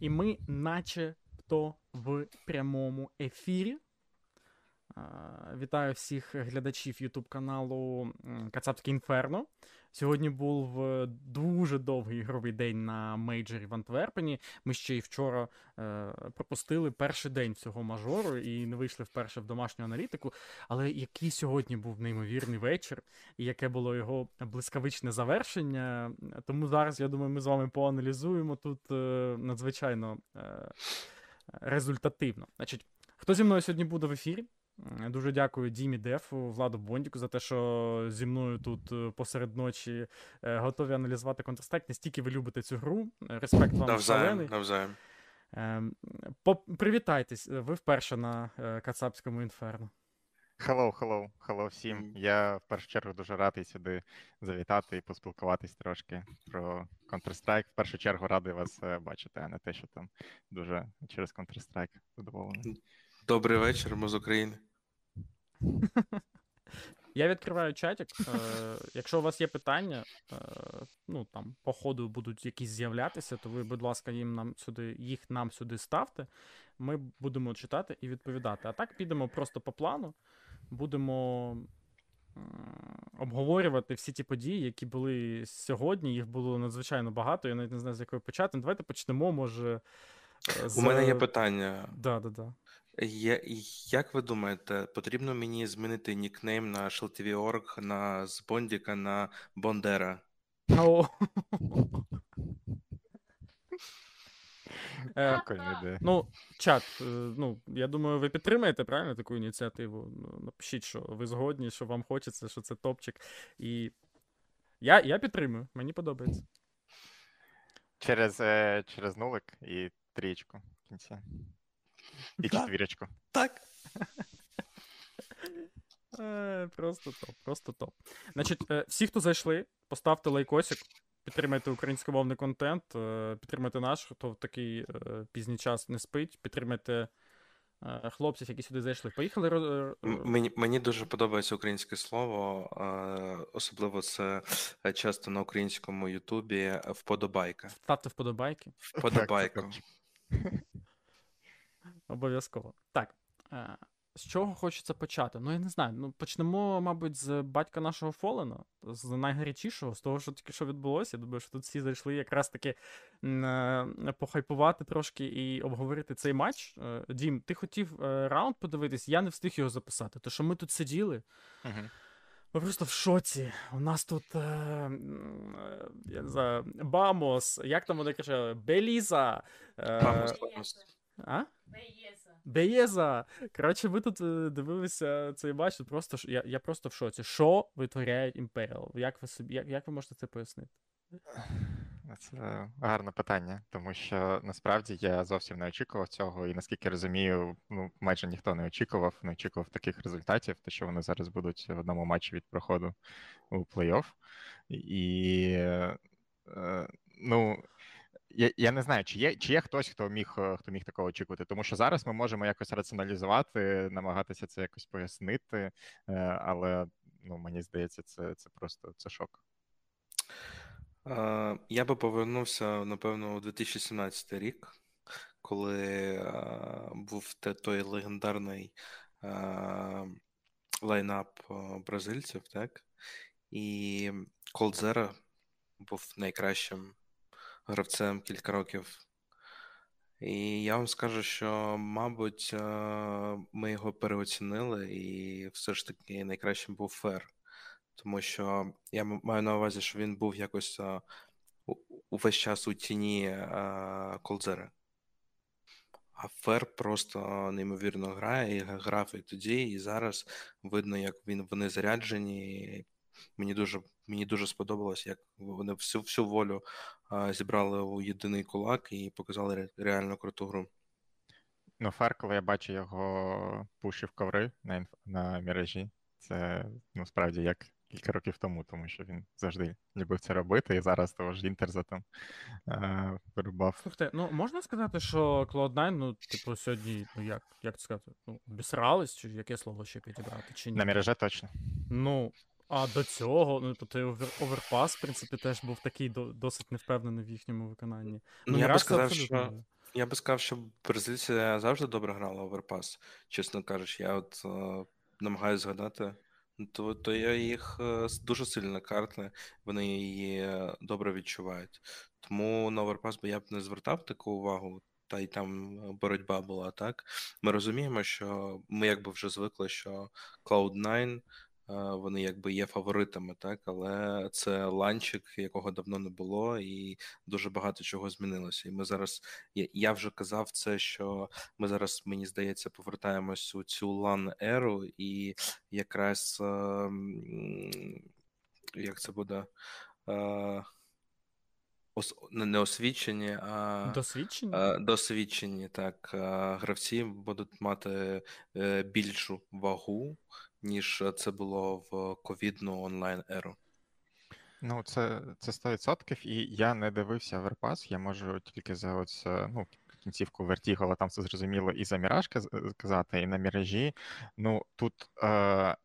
І ми, начебто, в прямому ефірі. Вітаю всіх глядачів Ютуб каналу Кацапське Інферно. Сьогодні був е, дуже довгий ігровий день на мейджорі в Антверпені. Ми ще й вчора е, пропустили перший день цього мажору і не вийшли вперше в домашню аналітику. Але який сьогодні був неймовірний вечір, і яке було його блискавичне завершення. Тому зараз, я думаю, ми з вами поаналізуємо тут е, надзвичайно е, результативно. Значить, хто зі мною сьогодні буде в ефірі? Дуже дякую Дімі Дефу, Владу Бондіку за те, що зі мною тут е, посеред ночі е, готові аналізувати Counter-Strike. Настільки ви любите цю гру. Респект вам навзаєм, навзаєм. Ем, привітайтесь, ви вперше на е, Кацапському інферно. Hello, hello, hello всім. Я в першу чергу дуже радий сюди завітати і поспілкуватись трошки про Counter-Strike. В першу чергу радий вас бачити, а не те, що там дуже через Counter-Strike задоволений. Добрий вечір, ми з України. Я відкриваю чатик. Е, Якщо у вас є питання, е, ну там по ходу будуть якісь з'являтися, то ви, будь ласка, їм нам сюди, їх нам сюди ставте. Ми будемо читати і відповідати. А так підемо просто по плану. Будемо е, обговорювати всі ті події, які були сьогодні. Їх було надзвичайно багато. Я навіть не знаю, з якої почати. Давайте почнемо, може. З... У мене є питання. Да, да, да. Я, як ви думаєте, потрібно мені змінити нікнейм на ShelTV.org на з Бондіка на Бондера? О. Е, ну, чат, е, ну, я думаю, ви підтримаєте правильно таку ініціативу. Ну, напишіть, що ви згодні, що вам хочеться, що це топчик. І я я підтримую, мені подобається. Через е, через нулик і трієчку в кінці. І четвірочку. Так. Е, просто топ, просто топ. Значить, е, всі, хто зайшли, поставте лайкосик, підтримайте українськомовний контент, е, підтримайте наш, хто в такий пізній час не спить, підтримайте хлопців, які сюди зайшли. Поїхали. Мені мені дуже подобається українське слово, особливо це часто на українському Ютубі вподобайка. Ставте вподобайки. Вподобайка. Обов'язково. Так. Е, з чого хочеться почати? Ну, я не знаю. Ну, почнемо, мабуть, з батька нашого Фолена, з найгарячішого, з того, що тільки що відбулося. Я думаю, що тут всі зайшли якраз таки е, похайпувати трошки і обговорити цей матч. Е, Дім, ти хотів раунд подивитись, я не встиг його записати. То що ми тут сиділи. Угу. Ми просто в шоці. У нас тут е, я не знаю, Vamos, як там вони кричали? Beleza. Е, Vamos, Vamos. А? Beleza! Коротше, ви тут е, дивилися цей матч, тут просто я я просто в шоці. Що витворяють Imperial? Як ви собі, як, як ви можете це пояснити? Це гарне питання, тому що насправді я зовсім не очікував цього, і наскільки розумію, ну майже ніхто не очікував, не очікував таких результатів, те, що вони зараз будуть в одному матчі від проходу у плей-офф. І е, ну я я не знаю, чи є чи є хтось, хто міг е, хто міг такого очікувати, тому що зараз ми можемо якось раціоналізувати, намагатися це якось пояснити, е, але ну мені здається, це це просто це шок. Я би повернувся, напевно, у 2017 рік, коли був той легендарний лайнап бразильців, так? І Колдзера був найкращим гравцем кілька років. І я вам скажу, що, мабуть, е, ми його переоцінили, і все ж таки найкращим був Фер. Тому що я маю на увазі, що він був якось е, увесь час у тіні е, Колдзера. А Фер просто неймовірно грає, і грав і тоді, і зараз видно, як він вони заряджені. Мені дуже мені дуже сподобалось, як вони всю всю волю а, зібрали у єдиний кулак і показали реально круту гру. Ну, Фер, коли я бачу його пушив коври на інф... на міражі, це ну, справді як кілька років тому, тому що він завжди любив це робити, і зараз того ж Інтерс там е, вирубав. Слухайте, ну можна сказати, що Cloud9, ну, типу, сьогодні, ну як як це сказати, ну, обісрались, чи яке слово ще підібрати? чи ні? На міражі точно. Ну, а до цього, ну тобто Overpass, в принципі, теж був такий досить невпевнений в їхньому виконанні. Ну, Я би сказав, що Я би сказав, що бразильці завжди добре грали Overpass, чесно кажучи. Я от е, намагаюся згадати, то то є їх е, дуже сильна карта, вони її е, добре відчувають. Тому на Overpass би я б не звертав таку увагу, та й там боротьба була так. Ми розуміємо, що ми якби вже звикли, що Cloud9 вони якби є фаворитами, так, але це ланчик, якого давно не було, і дуже багато чого змінилося. І ми зараз, я вже казав це, що ми зараз, мені здається, повертаємось у цю лан-еру, і якраз як це буде. Не освічені, а досвідчені, досвідчені так. Гравці будуть мати е, більшу вагу ніж це було в ковідну онлайн еру. Ну, це це 100%, і я не дивився Верпас, я можу тільки за ось, ну, кінцівку Вертігола, там все зрозуміло, і за Міраж казати, і на Міражі. Ну, тут е,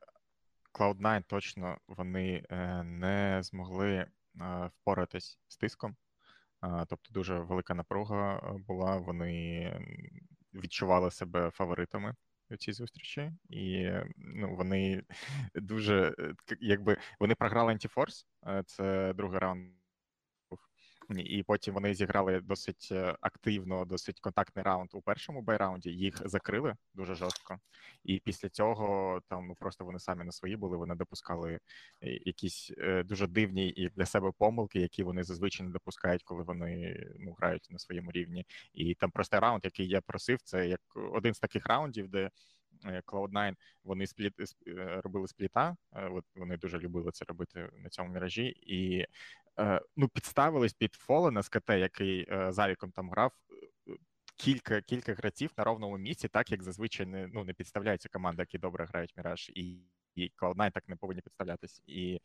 Cloud9 точно вони е, не змогли е, впоратись з тиском. Е, тобто дуже велика напруга була, вони відчували себе фаворитами цій зустрічі, і ну, вони дуже е, якби вони програли Антіфорс, е, це другий раунд. І потім вони зіграли досить е, активно, досить контактний раунд у першому байраунді. Їх закрили дуже жорстко. І після цього там ну просто вони самі на свої були. Вони допускали якісь дуже дивні і для себе помилки, які вони зазвичай не допускають, коли вони ну грають на своєму рівні. І там простий раунд, який я просив, це як один з таких раундів, де Е, Cloud9, вони спліт е, робили спліта. Е, от вони дуже любили це робити на цьому міражі, і ну підставились під Фолена з КТ, який Завіком там грав. Кілька кілька гравців на ровному місці, так як зазвичай не ну не підставляються команди, які добре грають міраж, і і Cloud9 так не повинні підставлятись. І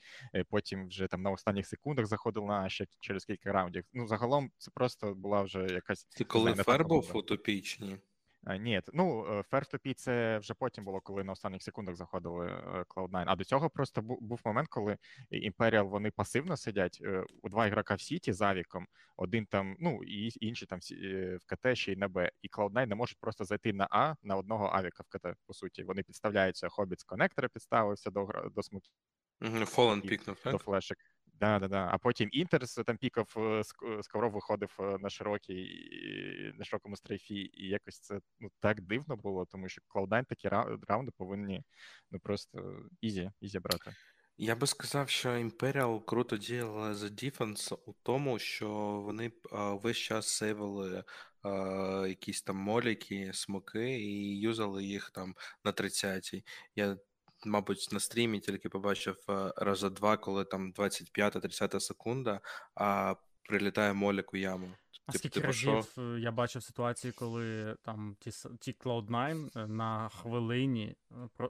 потім вже там на останніх секундах заходили на ще через кілька раундів. Ну загалом це просто була вже якась Це коли Фер був утопічні. Ні, ну First OP це вже потім було, коли на останніх секундах заходили е, Cloud9. А до цього просто був момент, коли Imperial вони пасивно сидять е, у два ігрока в CT з авіком, один там, ну і інші там е, в КТ ще й на Б. І Cloud9 не можуть просто зайти на А на одного авіка в КТ, по суті. Вони підставляються, Хобіт з коннектора підставився до до смоків. Фолен пікнув, так? До флешек. Да, да, да. А потім Інтерс там пікав е, виходив е, на широкій на широкому стрейфі, і якось це ну так дивно було, тому що Cloud9 такі раунди повинні ну просто easy, easy брати. Я би сказав, що Imperial круто діяла за дефенс у тому, що вони весь час сейвили якісь там моліки, смоки і юзали їх там на 30-й. Я мабуть, на стрімі тільки побачив е, раза два, коли там 25-30 секунда, а прилітає молік у яму. А скільки типу, разів? Е, я бачив ситуації, коли там ті ті Cloud9 е, на хвилині,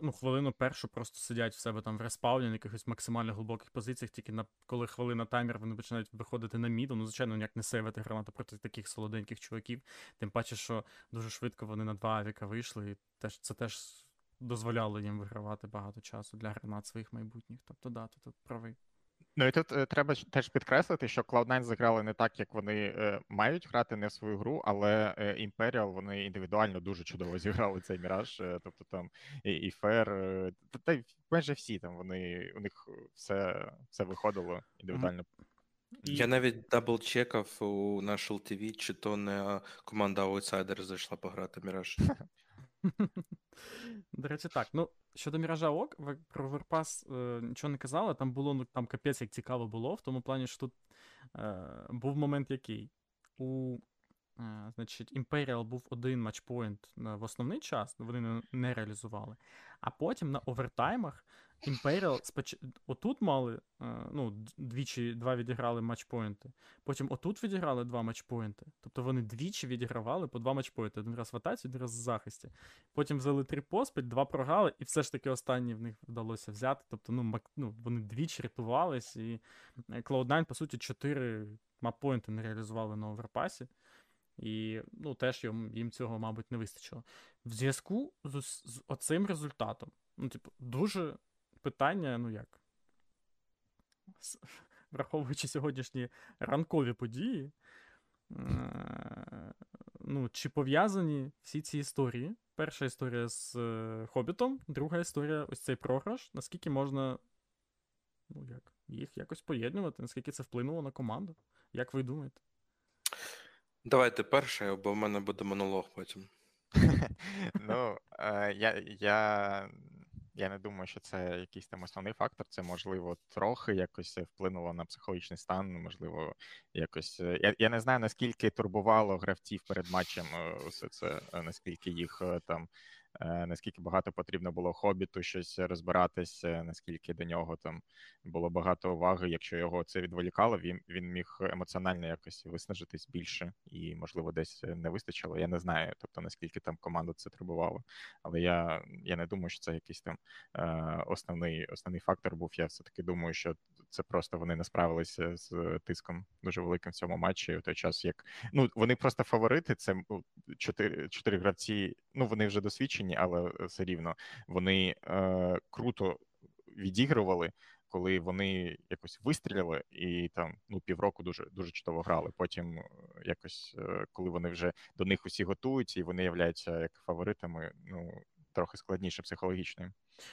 ну, хвилину першу просто сидять в себе там в респауні на якихось максимально глибоких позиціях, тільки на коли хвилина таймер, вони починають виходити на міду. Ну, звичайно, ніяк не сейвити гранату проти таких солоденьких чуваків. Тим паче, що дуже швидко вони на два авіка вийшли, і теж це теж дозволяло їм вигравати багато часу для гранат своїх майбутніх. Тобто, да, ти тут правий. Ну і тут е, треба теж підкреслити, що Cloud9 зіграли не так, як вони е, мають грати не в свою гру, але е, Imperial вони індивідуально дуже чудово зіграли цей міраж. Е, тобто там і, і Фер, е, та й майже всі там вони у них все все виходило індивідуально. Я навіть double check ав у на HLTV, чи то не команда Outsiders зайшла пограти Міраж. До речі, так. Ну, щодо Міража Ок, про Верпас е, нічого не казали. Там було, ну там капець як цікаво було, в тому плані, що тут е, був момент який. У е, значить, Imperial був один матчпоінт в основний час, вони не реалізували. А потім на овертаймах Imperial споч... отут мали, е, ну, двічі два відіграли матчпоінти. Потім отут відіграли два матчпоінти. Тобто вони двічі відігравали по два матчпоінти. Один раз в атаці, один раз в захисті. Потім взяли три поспіль, два програли, і все ж таки останні в них вдалося взяти. Тобто, ну, мак... ну вони двічі рятувались, і Cloud9, по суті, чотири маппоінти не реалізували на оверпасі. І ну, теж їм цього, мабуть, не вистачило. В зв'язку з, з оцим результатом, ну, типу, дуже питання, ну як, враховуючи сьогоднішні ранкові події, ну, чи пов'язані всі ці історії. Перша історія з е, Хобітом, друга історія ось цей програш. Наскільки можна ну, як, їх якось поєднувати, наскільки це вплинуло на команду? Як ви думаєте? Давайте перше, бо в мене буде монолог потім. Ну, е, я я я не думаю, що це якийсь там основний фактор. Це можливо трохи якось вплинуло на психологічний стан. Можливо, якось е, я я не знаю наскільки турбувало гравців перед матчем. Е, усе це наскільки їх там Е, наскільки багато потрібно було хобіту щось розбиратися, наскільки до нього там було багато уваги. Якщо його це відволікало, він він міг емоціонально якось виснажитись більше і, можливо, десь не вистачило. Я не знаю, тобто наскільки там команду це турбувало. Але я я не думаю, що це якийсь там е, основний основний фактор був. Я все таки думаю, що це просто вони не справилися з тиском дуже великим в цьому матчі. У той час як ну вони просто фаворити. Це чотири чотири гравці. Ну вони вже досвідчені, але все рівно вони е, круто відігрували. Коли вони якось вистріляли і там ну півроку дуже дуже чудово грали. Потім е, якось е, коли вони вже до них усі готуються і вони являються як фаворитами, ну трохи складніше психологічно.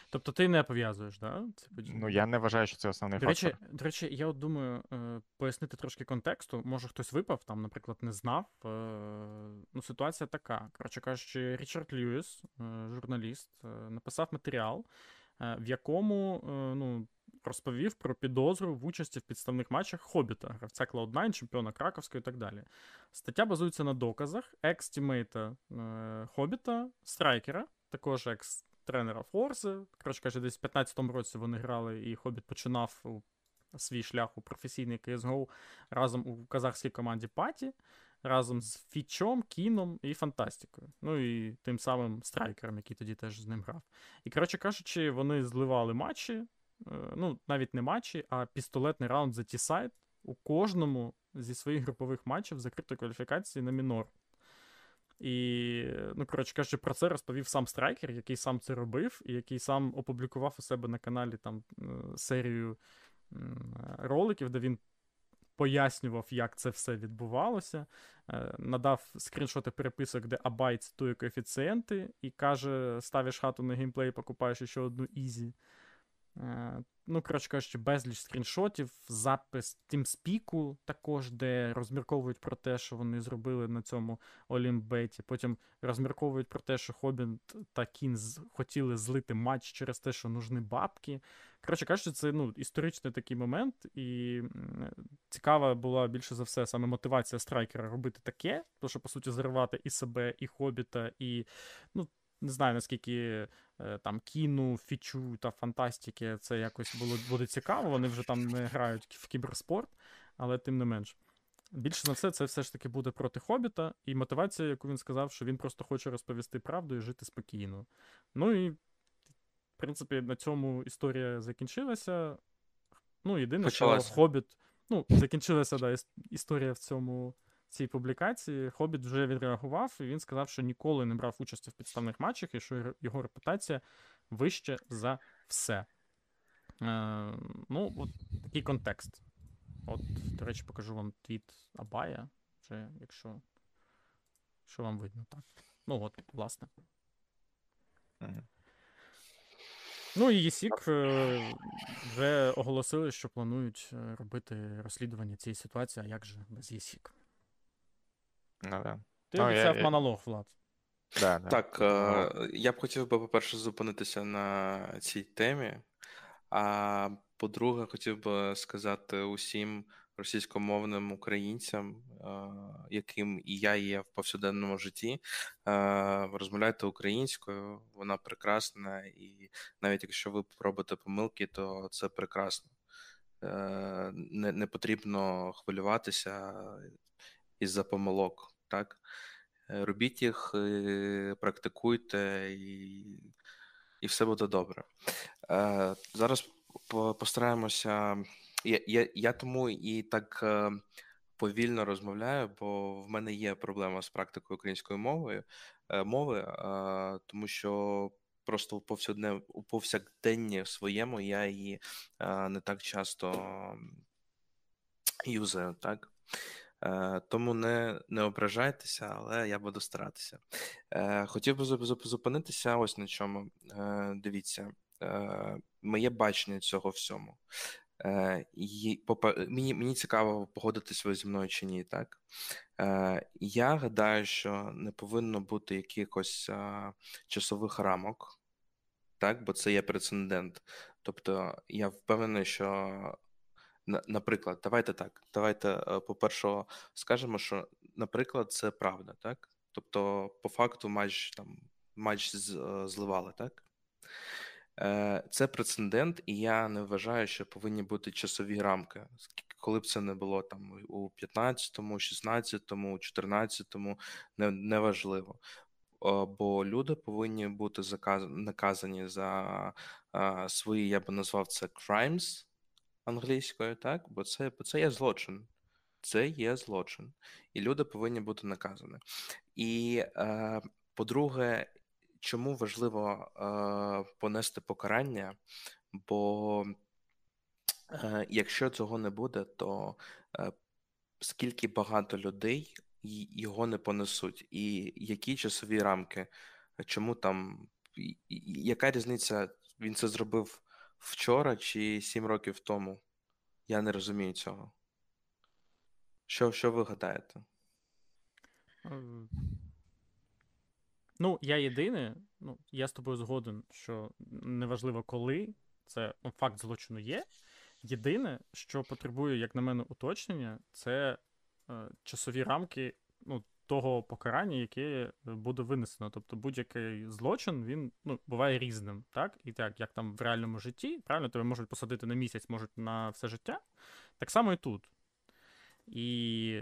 Тобто ти не пов'язуєш, да? Це Ну я не вважаю, що це основний до фактор. Речі, до речі, я от думаю е, пояснити трошки контексту. Може хтось випав, там, наприклад, не знав. Е, ну, Ситуація така. Коротше кажучи, Річард Льюїс, е, журналіст, написав матеріал, в якому ну, розповів про підозру в участі в підставних матчах Хобіта, гравця Cloud9, чемпіона Краковської і так далі. Стаття базується на доказах екс-тімейта Хобіта, страйкера, також екс тренера Форзи. Коротше кажучи, десь в 15-му році вони грали, і Хобіт починав свій шлях у професійний CSGO разом у казахській команді PARTY, разом з Фічом, Кіном і Фантастикою. Ну і тим самим страйкером, який тоді теж з ним грав. І, коротше кажучи, вони зливали матчі. Е, ну, навіть не матчі, а пістолетний раунд за T side у кожному зі своїх групових матчів закритої кваліфікації на мінор. І, ну, коротше кажучи, про це розповів сам страйкер, який сам це робив, і який сам опублікував у себе на каналі там е, серію роликів, де він пояснював, як це все відбувалося. Е, надав скріншоти переписок, де Абай цитує коефіцієнти, і каже: ставиш хату на геймплей, покупаєш ще одну easy. Е, ну, коротше кажучи, безліч скріншотів, запис TeamSpeak також, де розмірковують про те, що вони зробили на цьому Олімбеті. Потім розмірковують про те, що Хобін та Кін хотіли злити матч через те, що нужні бабки. Коротше кажучи, це ну, історичний такий момент, і цікава була більше за все саме мотивація страйкера робити таке, тому що, по суті, заривати і себе, і Хобіта, і ну, не знаю, наскільки е, там кіну, фічу та фантастики це якось було буде цікаво. Вони вже там не грають в кіберспорт, але тим не менш. Більше за все, це все ж таки буде проти Хобіта, і мотивація, яку він сказав, що він просто хоче розповісти правду і жити спокійно. Ну і, в принципі, на цьому історія закінчилася. Ну, єдине, Почалася. що Хобіт. Ну, закінчилася да, історія в цьому цій публікації Хобіт вже відреагував, і він сказав, що ніколи не брав участі в підставних матчах, і що його репутація вище за все. Е, Ну, от такий контекст. От, до речі, покажу вам твіт Абая, вже, якщо що вам видно, так. Ну, от, власне. Ну і ЄСІК е, вже оголосили, що планують е, робити розслідування цієї ситуації, а як же без ЄСІК? Ну, да. Ти ну, обіцяв я... монолог, Влад. Да, да. Так, е, я б хотів би, по-перше, зупинитися на цій темі. А по-друге, хотів би сказати усім російськомовним українцям, е, яким і я є в повсякденному житті. Е, розмовляйте українською, вона прекрасна, і навіть якщо ви робите помилки, то це прекрасно. Е, не, не потрібно хвилюватися із-за помилок. Так? Е, робіть їх, е, практикуйте, і і все буде добре. Е, зараз постараємося. Я, я, я тому і так повільно розмовляю, бо в мене є проблема з практикою української мови, мови, тому що. Просто у повсякденні, своєму я її не так часто юзаю, так? Е, тому не не ображайтеся, але я буду старатися. Е, хотів би зупинитися ось на чому. Е, дивіться, моє бачення цього всьому. Мені мені цікаво погодитись ви зі мною чи ні, так? Я гадаю, що не повинно бути якихось часових рамок, так, бо це є прецедент. Тобто я впевнений, що Наприклад, давайте так. Давайте, е, по-перше, скажемо, що, наприклад, це правда, так? Тобто, по факту, матч там матч е, зливали, так? Е, Це прецедент, і я не вважаю, що повинні бути часові рамки. Коли б це не було там у 15-му, 16-му, 14-му, не, неважливо. Бо люди повинні бути заказ... наказані за а, свої, я би назвав це crimes, англійською, так? Бо це бо це є злочин. Це є злочин, і люди повинні бути наказані. І, е, по-друге, чому важливо е, понести покарання? Бо е, якщо цього не буде, то е, скільки багато людей його не понесуть, і які часові рамки, чому там, яка різниця? Він це зробив вчора чи сім років тому. Я не розумію цього. Що що ви гадаєте? Е, ну, я єдине, ну, я з тобою згоден, що неважливо коли, це ну, факт злочину є. Єдине, що потребує, як на мене, уточнення, це е, часові рамки ну, того покарання, яке буде винесено. Тобто будь-який злочин він ну, буває різним, так? І так, як там в реальному житті, правильно, тебе можуть посадити на місяць, можуть на все життя. Так само і тут. І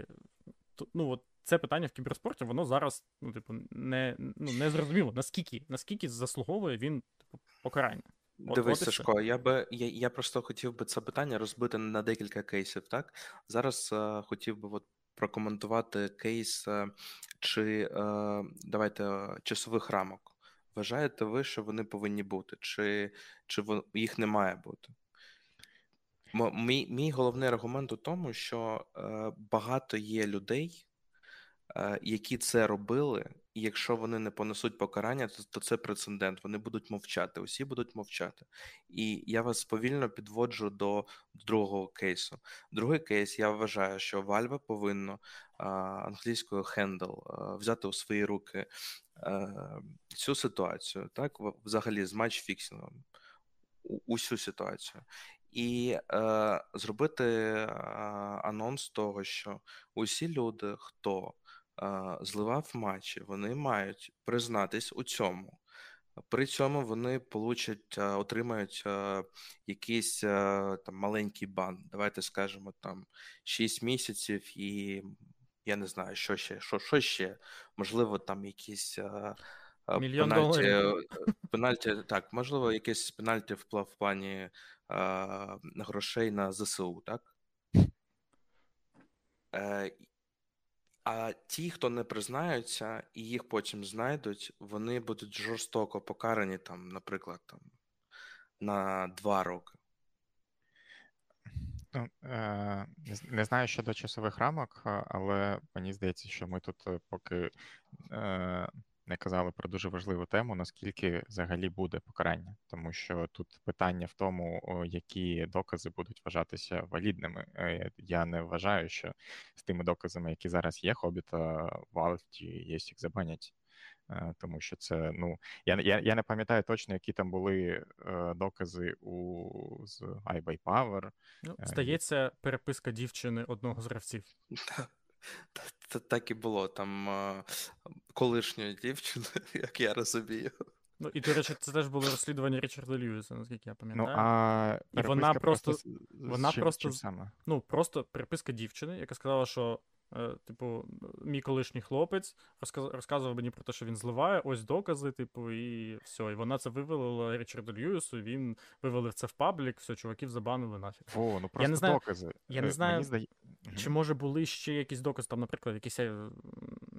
ну, от це питання в кіберспорті, воно зараз, ну, типу, не ну, не зрозуміло, наскільки наскільки заслуговує він типу, покарання. От, Дивись, Сашко, я би я, я просто хотів би це питання розбити на декілька кейсів. Так зараз е, хотів би от прокоментувати кейс е, чи е, давайте е, часових рамок. Вважаєте ви, що вони повинні бути, чи чи їх не має бути? Мій мій головний аргумент у тому, що багато є людей, які це робили, і якщо вони не понесуть покарання, то, то це прецедент. Вони будуть мовчати, усі будуть мовчати. І я вас повільно підводжу до другого кейсу. Другий кейс я вважаю, що Valve повинно англійською handle взяти у свої руки цю ситуацію, так взагалі з матчфіксингом, усю ситуацію. І е, зробити е, анонс того, що усі люди, хто зливав матчі, вони мають признатись у цьому. При цьому вони получать, отримають якийсь там маленький бан. Давайте скажемо там 6 місяців, і я не знаю, що ще, що що ще, можливо, там якісь Мільйон пенальті, доларів. пенальті, так, можливо, якесь пенальті в, в плані а, грошей на ЗСУ, так? Е, а ті, хто не признаються і їх потім знайдуть, вони будуть жорстоко покарані, там, наприклад, там, на два роки. Ну, е, Не знаю щодо часових рамок, але мені здається, що ми тут е, поки е, не казали про дуже важливу тему, наскільки взагалі буде покарання, тому що тут питання в тому, які докази будуть вважатися валідними. Е, я не вважаю, що з тими доказами, які зараз є, хобіта валить і є їх забанять. Е, тому що це ну я я, я не пам'ятаю точно, які там були е, докази у з iBuyPower. Ну, Здається, переписка дівчини одного з гравців. Так і було там колишньою дівчини, як я розумію. Ну, і, до речі, це теж було розслідування Річарда Льюіса, наскільки я ну, пам'ятаю. Ну, а І вона просто, вона чим, просто, чим саме? ну, просто приписка дівчини, яка сказала, що типу, мій колишній хлопець розказував мені про те, що він зливає, ось докази, типу, і все. І вона це вивелила Річарду Льюісу, він вивелив це в паблік, все, чуваків забанили нафіг. О, ну просто я не знаю, докази. Я не е, знаю, здає... чи може були ще якісь докази, там, наприклад, якийсь е,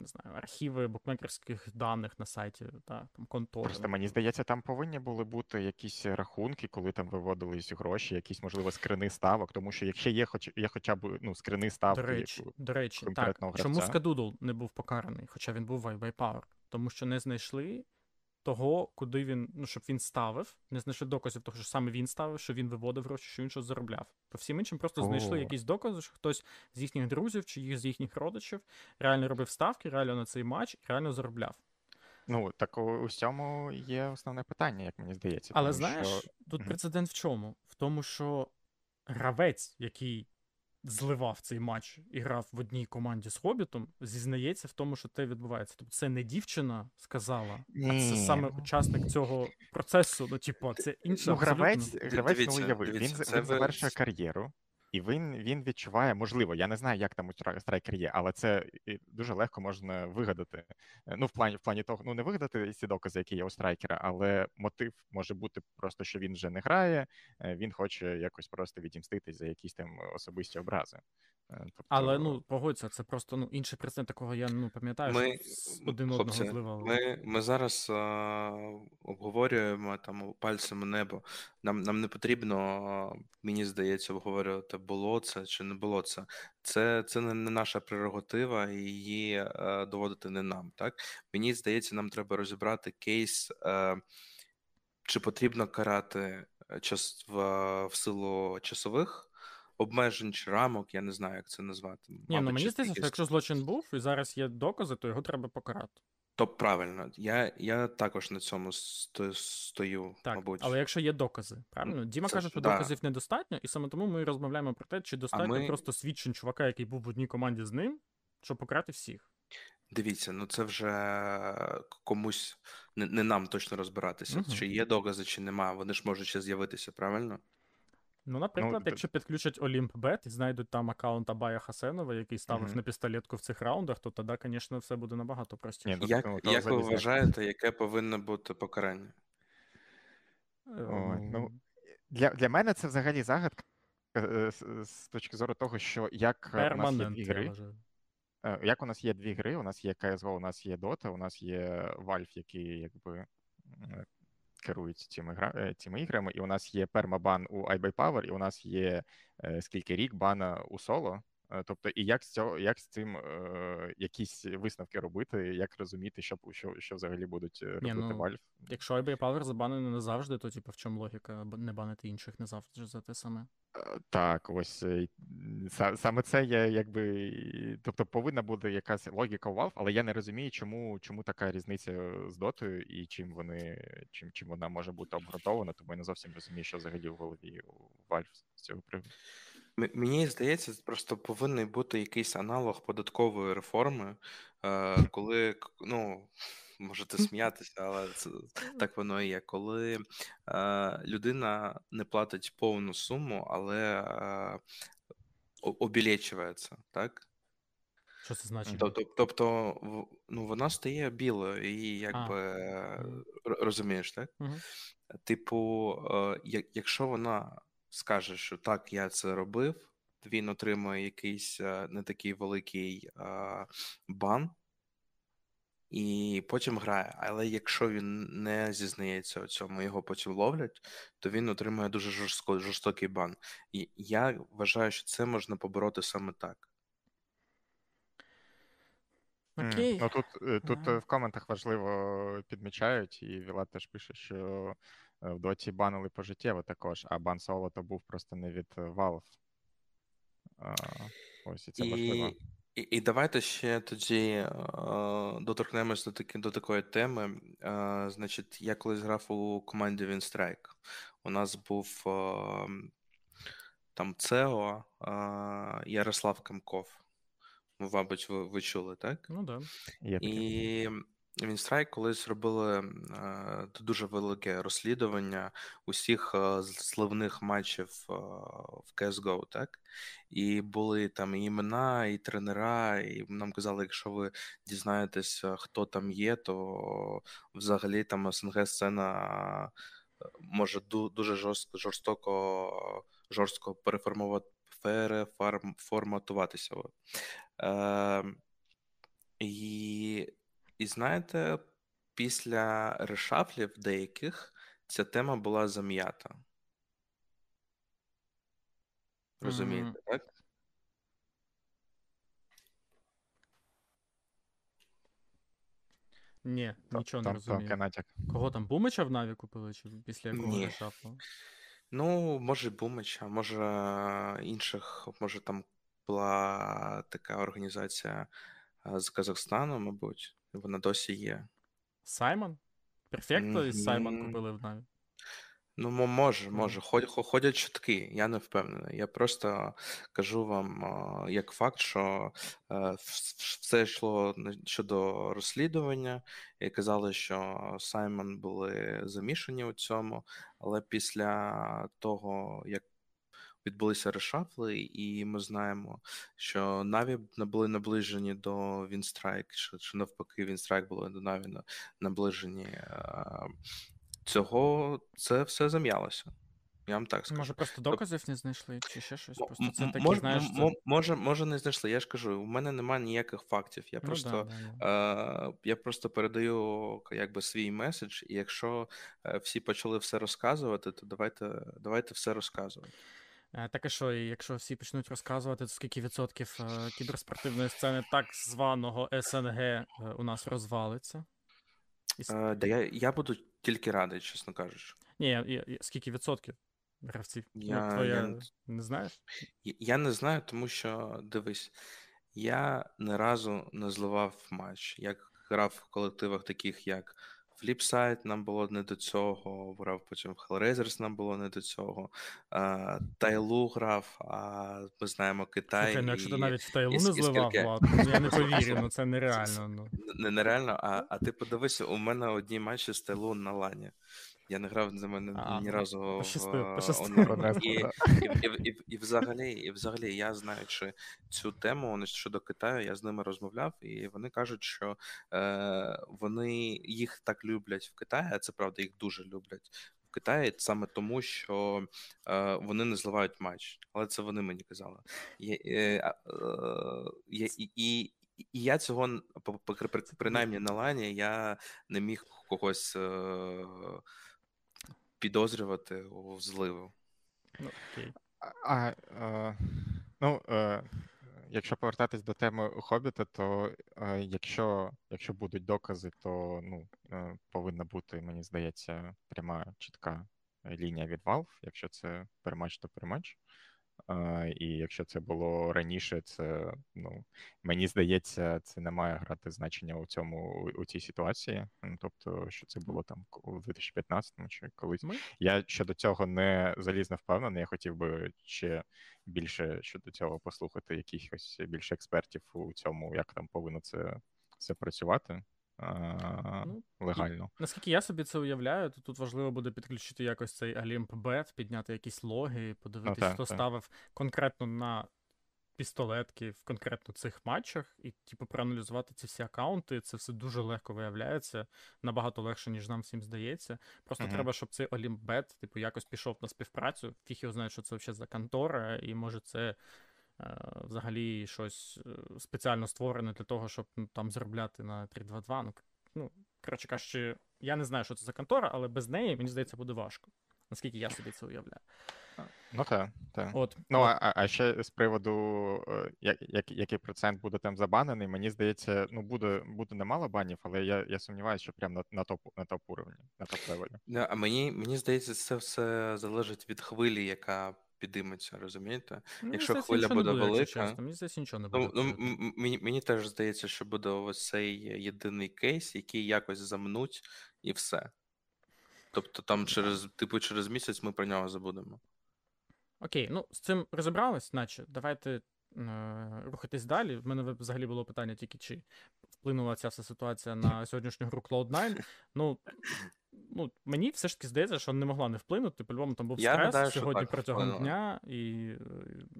не знаю, архіви букмекерських даних на сайті, та, там контори. Просто мені здається, там повинні були бути якісь рахунки, коли там виводились гроші, якісь, можливо, скрини ставок, тому що якщо є хоч є хоча б ну, скрини ставки До речі, як до речі, так. гравця. Чому. Скадудл не був покараний, хоча він був в iBuyPower? Тому що не знайшли того, куди він, ну, щоб він ставив, не знайшли доказів того, що саме він ставив, що він виводив гроші, що він щось заробляв. По всім іншим просто знайшли якісь докази, що хтось з їхніх друзів чи їх- з їхніх родичів реально робив ставки, реально на цей матч реально заробляв. Ну, так у, цьому є основне питання, як мені здається. Але тому знаєш, що... тут прецедент в чому? В тому, що гравець, який зливав цей матч і грав в одній команді з Хобітом, зізнається в тому, що те відбувається. Тобто це не дівчина сказала, а це саме учасник цього процесу. Ну, типу, це інше. Ну, абсолютно. гравець, гравець Дивіться, ну, він, дивіться, він це ви- завершує кар'єру, і він, він відчуває, можливо, я не знаю, як там у стра- страйкер є, але це і дуже легко можна вигадати. Е, Ну, в плані, в плані того, ну не вигадати ці докази, які є у страйкера, але мотив може бути просто, що він вже не грає, е, він хоче якось просто відімститись за якісь там особисті образи. Е, Тобто, Але ну погодься, це просто ну інший прецедент такого я ну пам'ятаю, Ми, що з один одного зливали. ми, ми зараз а, обговорюємо там пальцем небо. Нам, нам не потрібно, мені здається, обговорювати, було це чи не було це. Це, це не, наша прерогатива, і її е, доводити не нам. Так? Мені здається, нам треба розібрати кейс, е, чи потрібно карати е, час в, в силу часових обмежень чи рамок, я не знаю, як це назвати. Ні, ну мені здається, що якщо злочин був і зараз є докази, то його треба покарати. То правильно, я, я також на цьому стою, Так, мабуть. але якщо є докази, правильно? Діма це каже, що да. доказів недостатньо, і саме тому ми розмовляємо про те, чи достатньо ми- просто свідчень чувака, який був в одній команді з ним, щоб покарати всіх. Дивіться, ну це вже комусь не, не нам точно розбиратися, Мгм. чи є докази, чи нема. Вони ж можуть ще з'явитися, правильно? Ну, наприклад, т- якщо підключать Олімп.бет і знайдуть там аккаунт Абая Хасенова, який ставив Мгм. на пістолетку в цих раундах, то тоді, звісно, все буде набагато простіше. Ні, ну, Як, ну, як ви вважаєте, яке повинно бути покарання? Е, Ой, ну, Для, для мене це взагалі загадка е, з, з точки зору того, що як е, у нас є перманент, дві гри. Е, Як у нас є дві гри, у нас є CSGO, у нас є Dota, у нас є Valve, які якби е, керують цими, гра... е, цими іграми, і у нас є пермабан у iBuyPower, і у нас є е, скільки рік бана у соло. Е, Тобто, і як з цього, як з цим е, якісь висновки робити, як розуміти, що, що, що взагалі будуть е, робити ну, Valve? Якщо IBA Power забанений не завжди, то типу в чому логіка не банити інших не завжди за те саме. Е, Так, ось саме це є якби. Тобто повинна бути якась логіка у Valve, але я не розумію, чому, чому така різниця з дотою і чим вони чим, чим вона може бути обґрунтована, тому я не зовсім розумію, що взагалі в голові у Valve з цього приводу. Мені здається, просто повинен бути якийсь аналог податкової реформи, е, коли ну. Можете сміятися, але це так воно і є. Коли е, людина не платить повну суму, але е, обілечується, так? Що це значить? Тобто, тобто ну, вона стає білою і якби розумієш, так? Мгм. Типу, е, якщо вона скаже, що так, я це робив, він отримує якийсь е, не такий великий е, бан, і потім грає. Але якщо він не зізнається у цьому, його потім ловлять, то він отримує дуже жорстко, жорстокий бан. І я вважаю, що це можна побороти саме так. Окей. Ну тут, тут Ага. в коментах важливо підмічають, і Вілат теж пише, що в доті банили пожиттєво також, а бан соло то був просто не від Valve. Ось і це важливо. І, і, давайте ще тоді е, доторкнемось до, таки, до такої теми. Е, значить, я колись грав у команді Winstrike. У нас був е, там CEO е, Ярослав Камков. Мабуть, ви, ви чули, так? Ну да. Є таке. І Winstrike колись робили е, дуже велике розслідування усіх е, зливних матчів е, в CSGO, так? І були там і імена, і тренера, і нам казали, якщо ви дізнаєтесь, хто там є, то взагалі там СНГ сцена може дуже жорстоко, жорстко переформатуватися. Е, І, і знаєте, після решафлів деяких ця тема була зам'ята. Розумієте, Мгм. так? Ні, нічого не там розумію. тонкий натяк. Кого там Бумича в Наві купили, чи після якого Ні. решафлу? Ну, може, Бумича, може інших, може там була така організація з Казахстану, мабуть. Вона досі є. Syman? Perfecto із Syman купили в NAVI. Ну, може, може. Ходять чутки, я не впевнений. Я просто кажу вам як факт, що е, все йшло щодо розслідування, і казали, що Syman були замішані у цьому, але після того, як відбулися решафли, і ми знаємо, що NAVI були наближені до Winstrike, що, навпаки, Winstrike були до NAVI наближені. Цього це все зам'ялося. Я вам так скажу. Може, просто доказів не знайшли, чи ще щось. Просто це такі, мож- знаєш, це... може, може, не знайшли. Я ж кажу, у мене немає ніяких фактів. Я Ну, просто, да, да, да. е, я просто передаю якби свій меседж, і якщо е, всі почали все розказувати, то давайте, давайте все розказувати. Е, Так і що, якщо всі почнуть розказувати, то скільки відсотків е, кіберспортивної сцени так званого СНГ е, у нас розвалиться? Е, Да я, я буду тільки радий, чесно кажучи. Ні, я- я- я- скільки відсотків гравців? Я- ну, твоя... я- Не знаєш? Я- Я не знаю, тому що дивись, я ні разу не зливав матч. Я грав в колективах таких, як Flipside, нам було не до цього. Грав потім в Hellraisers, нам було не до цього. А, Тайлу грав, а ми знаємо Китай. Слухай, ну якщо ти навіть в Тайлу і не і зливав, скільки- Влад, ну я не повірю, ну це нереально. Ну. Не- Нереально, а, а ти подивися, у мене одні матчі з Тайлу на лані. Я не грав за мене А, ні ну, разу в пощастило, е, пощастило. онлайн. І, і, і, і, і, взагалі, і взагалі, я знаючи цю тему вони щодо Китаю, я з ними розмовляв, і вони кажуть, що е, вони їх так люблять в Китаї, а це правда, їх дуже люблять в Китаї, саме тому, що е, вони не зливають матч. Але це вони мені казали. І, е, е, я- і, і, я цього принаймні на лані я не міг когось е, підозрювати у зливу. Ну, окей. А, е, ну, е, якщо повертатись до теми Хобіта, то е, якщо, якщо будуть докази, то ну, е, повинна бути, мені здається, пряма чітка лінія від Valve, якщо це перемач, то перемач. І якщо це було раніше, це ну мені здається, це не має грати значення у цьому у, цій ситуації. Ну тобто, що це було там у 2015-му чи колись. Ми? Я щодо цього не залізно впевнений. Я хотів би ще більше щодо цього послухати якихось більше експертів у цьому, як там повинно це все працювати Ну, легально. Наскільки я собі це уявляю, то тут важливо буде підключити якось цей Олімп Бет, підняти якісь логи, подивитись, так, хто так. ставив конкретно на пістолетки в конкретно цих матчах, і, типу, проаналізувати ці всі акаунти. Це все дуже легко виявляється, набагато легше, ніж нам всім здається. Просто Мгм. треба, щоб цей Олімп Бет, типу, якось пішов на співпрацю. Фіг його знає, що це взагалі за контора, і може це. Е, Взагалі щось е, спеціально створене для того, щоб ну, там заробляти на 3-2-2. Ну, ну, коротше кажучи, я не знаю, що це за контора, але без неї, мені здається, буде важко. Наскільки я собі це уявляю. Ну так, так. От, Ну, от, а, а ще з приводу, е, як, як, який процент буде там забанений, мені здається, ну буде, буде немало банів, але я, я сумніваюся, що прямо на, на топ на топ уровні, на топ левелі. А мені, мені здається, це все залежить від хвилі, яка підійметься, розумієте? мені якщо здається, хвиля буде буде, якщо велика, чесно. Мені здається, нічого не буде. Ну, ну мені, мені теж здається, що буде ось цей єдиний кейс, який якось замнуть, і все. Тобто там через, типу, через місяць ми про нього забудемо. Окей, ну з цим розібрались, наче давайте рухатись далі. В мене взагалі було питання тільки, чи вплинула ця вся ситуація на сьогоднішню гру Cloud9. Ну, ну мені все ж таки здається, що не могла не вплинути. По-любому там був Я стрес гадаю, сьогодні так, протягом вплинула. дня, і е,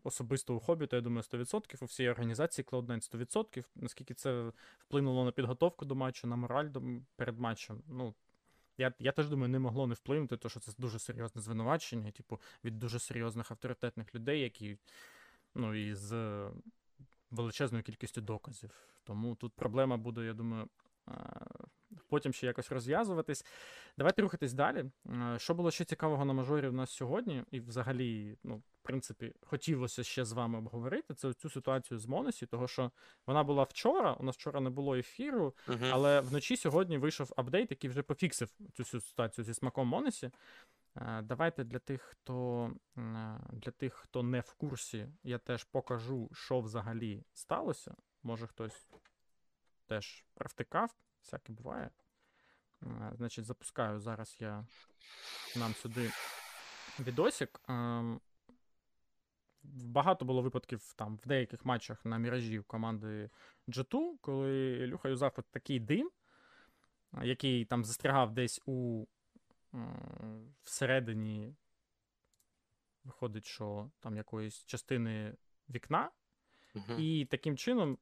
особисто у Хобіта, я думаю, 100%, у всієї організації Cloud9 100%. Наскільки це вплинуло на підготовку до матчу, на мораль до, перед матчем. Ну, я, я теж думаю, не могло не вплинути, тому що це дуже серйозне звинувачення, типу, від дуже серйозних авторитетних людей, які, ну, і з величезною кількістю доказів. Тому тут проблема буде, я думаю, потім ще якось розв'язуватись. Давайте рухатись далі. Що було ще цікавого на мажорі у нас сьогодні, і взагалі, ну, в принципі, хотілося ще з вами обговорити це цю ситуацію з Монесі, того що вона була вчора. У нас вчора не було ефіру, але вночі сьогодні вийшов апдейт, який вже пофіксив цю ситуацію зі смаком Монесі. Давайте для тих, хто для тих, хто не в курсі, я теж покажу, що взагалі сталося. Може хтось теж провтикав, всяке буває. Значить, запускаю зараз я нам сюди відосик. Ем, багато було випадків там в деяких матчах на міражі команди G2, коли Люха юзав такий дим, який там застрягав десь у всередині, виходить, що там якоїсь частини вікна, uh і таким чином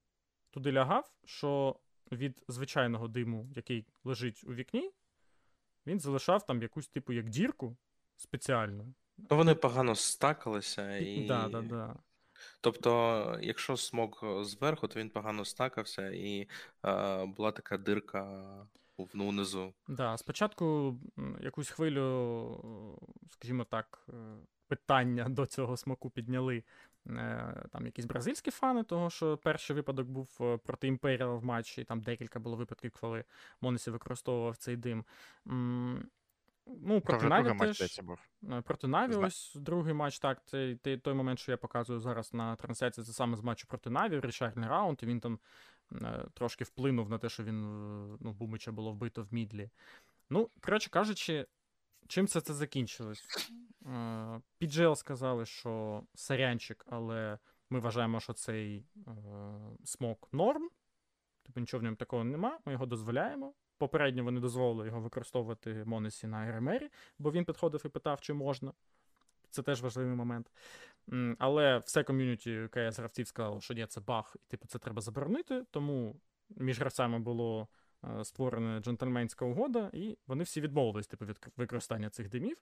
туди лягав, що від звичайного диму, який лежить у вікні, він залишав там якусь типу як дірку спеціальну. Ну, вони погано стакалися і. Да, да, да. Тобто, якщо смог зверху, то він погано стакався, і е, була така дирка внизу. Да, спочатку якусь хвилю, скажімо так, е, питання до цього смаку підняли Е, там якісь бразильські фани, того що перший випадок був е, проти Імперіал в матчі, і там декілька було випадків, коли Монесі використовував цей дим. Ну, проти Наві теж. був. Е, проти Наві, ось другий матч, так. Це той момент, що я показую зараз на трансляції, це саме з матчу проти Наві, рішальний раунд, і він там трошки вплинув на те, що він ну, Бумича було вбито в Мідлі. Ну, коротше кажучи, чим це це закінчилось? PGL сказали, що сарянчик, але ми вважаємо, що цей е, смок норм. Тобто нічого в ньому такого нема, ми його дозволяємо. Попередньо вони дозволили його використовувати Монесі на РМРі, бо він підходив і питав, чи можна. Це теж важливий момент. Але все ком'юніті КС гравців сказало, що ні, це баг, і типу це треба заборонити. Тому між гравцями було е, створена джентльменська угода, і вони всі відмовились типу, від використання цих димів.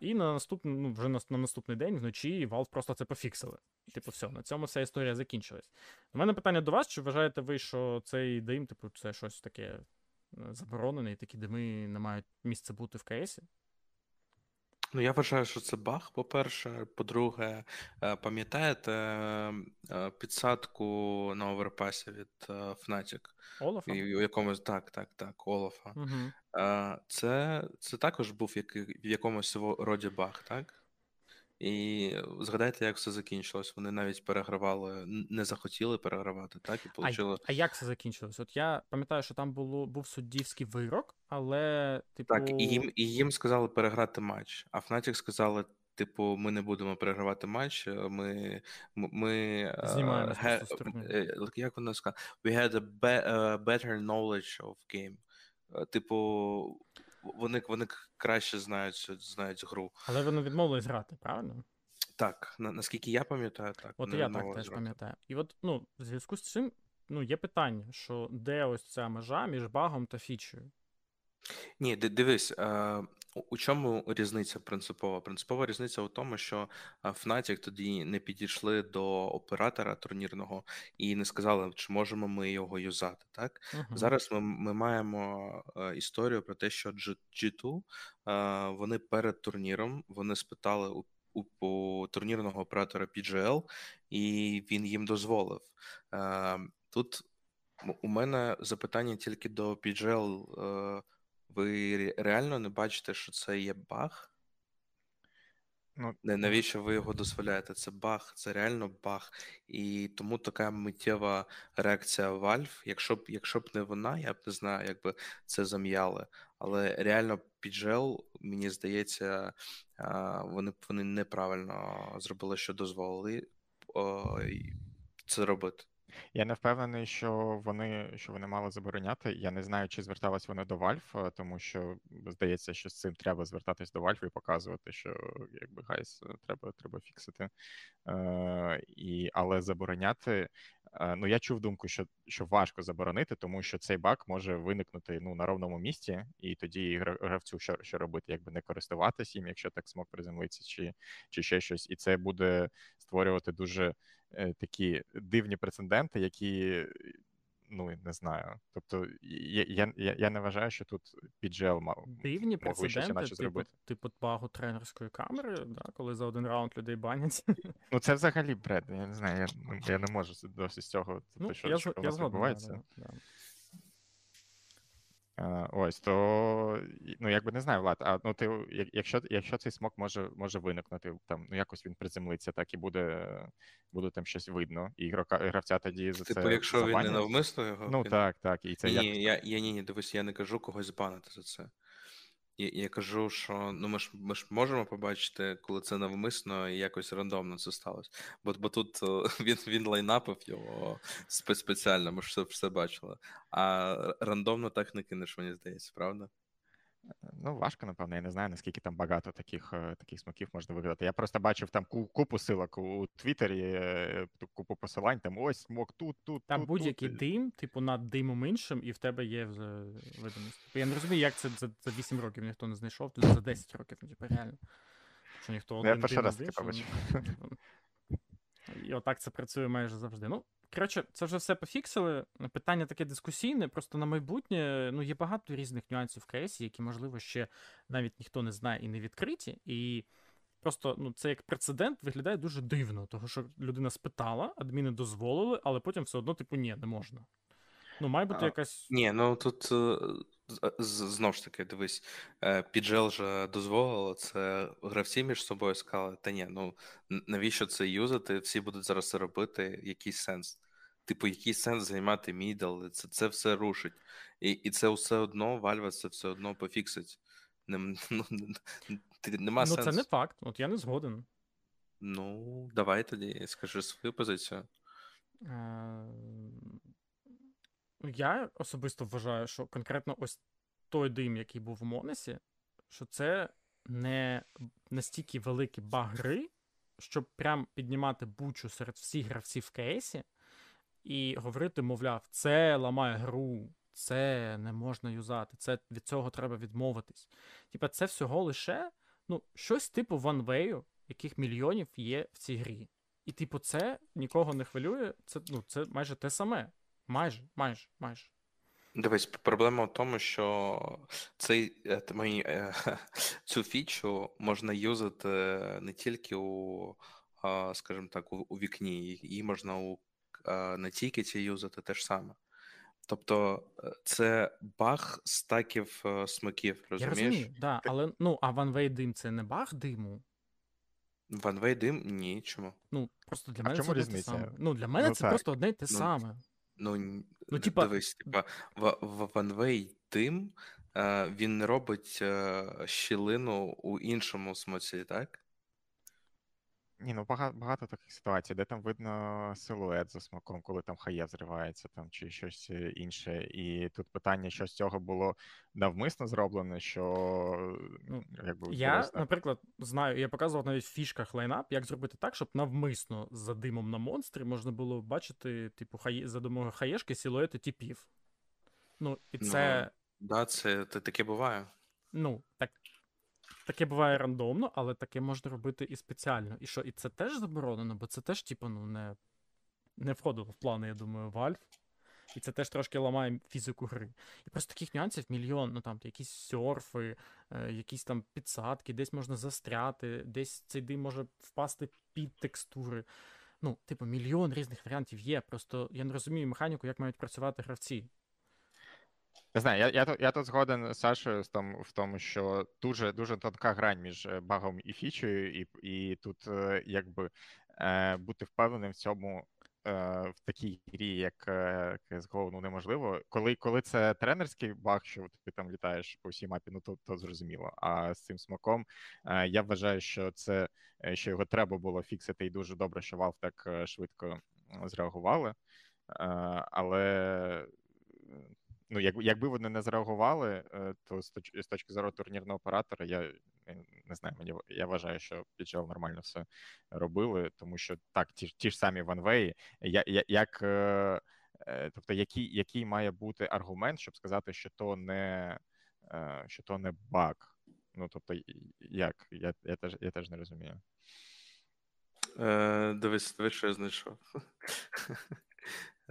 І на наступний, ну, вже на наступний день вночі Valve просто це пофіксили. Типу, все, на цьому вся історія закінчилась. У мене питання до вас: чи вважаєте ви, що цей дим, типу, це щось таке е, заборонене, і такі дими не мають місця бути в КСі? Ну, я вважаю, що це баг, по-перше. По-друге, е, пам'ятаєте е, підсадку на оверпасі від Fnatic? Олафа? І у якомусь так, так, так, Олафа. Угу. Це це також був в якомусь роді баг, так? І згадайте, як все закінчилось. Вони навіть перегравали, не захотіли перегравати, так? І получили... А, а як це закінчилось? От я пам'ятаю, що там було, був суддівський вирок, але, типу. Так, і їм і їм сказали переграти матч, а Fnatic сказали. Типу, ми не будемо перегравати матч. Ми ми знімаємо uh, Як вони сказали? We had a better knowledge of game. Типу, вони вони краще знають знають гру. Але вони відмовились грати, правильно? Так, на, наскільки я пам'ятаю, так. От я так теж пам'ятаю. І от ну, в зв'язку з цим ну, є питання, що де ось ця межа між багом та фічею? Ні, дивись, у чому різниця принципова? Принципова різниця у тому, що Fnatic тоді не підійшли до оператора турнірного і не сказали, чи можемо ми його юзати. Так uh-huh. зараз ми ми маємо історію про те, що G2 вони перед турніром вони спитали у, у, у турнірного оператора PGL, і він їм дозволив. Тут у мене запитання тільки до PGL ви реально не бачите, що це є баг? Ну, навіщо ви його дозволяєте? Це баг, це реально баг. І тому така миттєва реакція Valve, якщо б якщо б не вона, я б не знаю, як би це зам'яли. Але реально PGL, мені здається, вони вони неправильно зробили, що дозволили це робити. Я не впевнений, що вони що вони мали забороняти. Я не знаю, чи звертались вони до Valve, е, тому що здається, що з цим треба звертатись до Valve і показувати, що якби guys треба треба фіксити. Е, і, Але забороняти Е, ну, я чув думку, що що важко заборонити, тому що цей баг може виникнути ну, на ровному місці, і тоді гравцю що що робити, якби не користуватися їм, якщо так smoke приземлиться, чи чи ще щось. І це буде створювати дуже е, такі дивні прецеденти, які ну не знаю. Тобто я я, я, я не вважаю, що тут піджел мав рівні прецеденти, типу, зробити. типу багу тренерської камери, да, коли за один раунд людей банять. Ну це взагалі бред. Я не знаю, я я не можу досі з цього ну, що, я, що я, я відбувається. Да, да. Ось, то ну якби не знаю, Влад, а ну ти, якщо якщо цей смок може може виникнути, там ну якось він приземлиться, так і буде буде там щось видно, і ігрока гравця тоді за типу, це. Типу, якщо забанять. він не навмисно його. Ну він... так, так. І це Ні, як... я я ні, ні, дивись, я не кажу когось банити за це. Я кажу, що ну ми ж ми ж можемо побачити, коли це навмисно і якось рандомно це сталося. Бо бо тут він він лайнапив його спеціально, ми ж все все бачили. А рандомно так не кинеш, мені здається, правда? Ну, важко, напевно, я не знаю, наскільки там багато таких е, таких смаків можна вигадати. Я просто бачив там купу силок у Твіттері, е, купу посилань, там ось смок тут, тут. Та тут, будь-який тут. дим, типу, над димом іншим, і в тебе є видимість. Типу, я не розумію, як це за за 8 років ніхто не знайшов, тут за 10 років, ну, типу, реально. Що ніхто один Я перший раз таке побачив. І отак це працює майже завжди. Ну, Коротше, це вже все пофіксили. Питання таке дискусійне, просто на майбутнє ну, є багато різних нюансів в КС, які, можливо, ще навіть ніхто не знає і не відкриті. І просто ну, це як прецедент виглядає дуже дивно, тому що людина спитала, адміни дозволили, але потім все одно, типу, ні, не можна. Ну, має бути якась. Ні, ну тут е, знову ж таки, дивись, е, піджел же дозволило, це гравці між собою сказали, та ні, ну навіщо це юзати? Всі будуть зараз це робити, який сенс. Типу, який сенс займати мідл, це це все рушить. І і це все одно, Valve це все одно пофіксить. Не, ну, Нема ну, сенсу. це не факт, от я не згоден. Ну, давай тоді скажи свою позицію. Я особисто вважаю, що конкретно ось той дим, який був в Монесі, що це не настільки великий баг гри, щоб прям піднімати бучу серед всіх гравців в кейсі і говорити, мовляв, це ламає гру, це не можна юзати, це від цього треба відмовитись. Типа, це всього лише ну, щось типу ванвею, яких мільйонів є в цій грі. І, типу, це нікого не хвилює, це ну, це майже те саме. Майже, майже, майже. Дивись, проблема в тому, що цей е, мої, е, цю фічу можна юзати не тільки у, скажімо так, у, у вікні, її можна у на тікеті юзати те ж саме. Тобто е, це баг стаків смоків, розумієш? Я розумію, да, але ну, а ванвей дим це не баг диму. Ванвей дим ні, чому? Ну, просто для а мене це одне те саме. Ну, для мене ну, це так. просто одне й те ну, саме. Ну, ну типа... дивись, типа, one-way дим він не робить е, щілину у іншому смоці, так? Ні, ну багато багато таких ситуацій, де там видно силует за смоком, коли там HE зривається там чи щось е, інше. І тут питання, що з цього було навмисно зроблено, що ну, якби я, корисно. наприклад, знаю, я показував навіть в фішках лайнап, як зробити так, щоб навмисно за димом на монстрі можна було бачити, типу, хає за допомогою хаєшки силуети типів. Ну, і ну, це. Ну, да, це таке буває. Ну, так Таке буває рандомно, але таке можна робити і спеціально. І що, і це теж заборонено, бо це теж, типу, ну, не не входило в плани, я думаю, Valve. І це теж трошки ламає фізику гри. І просто таких нюансів мільйон. Ну там якісь серфи, е, якісь там підсадки, десь можна застряти, десь цей дим може впасти під текстури. Ну, типу, мільйон різних варіантів є. Просто я не розумію механіку, як мають працювати гравці. Не знаю, я я, я тут згоден з Сашою тому, в тому, що дуже дуже тонка грань між е, багом і фічею, і і тут е, якби е, бути впевненим в цьому в такій грі, як CSGO, ну неможливо. Коли коли це тренерський баг, що ти там літаєш по всій мапі, ну то то зрозуміло. А з цим смаком я вважаю, що це що його треба було фіксити, і дуже добре, що Valve так швидко зреагували. Але ну, як, якби вони не зреагували, е, то з точки зору турнірного оператора, я не знаю, мені я вважаю, що PGL нормально все робили, тому що так, ті ті ж самі ванвеї, я, я, як. Е, тобто, який який має бути аргумент, щоб сказати, що то не що то не баг? Ну тобто, як? Я я, теж я теж не розумію. Е, Дивись, дивись, що я знайшов.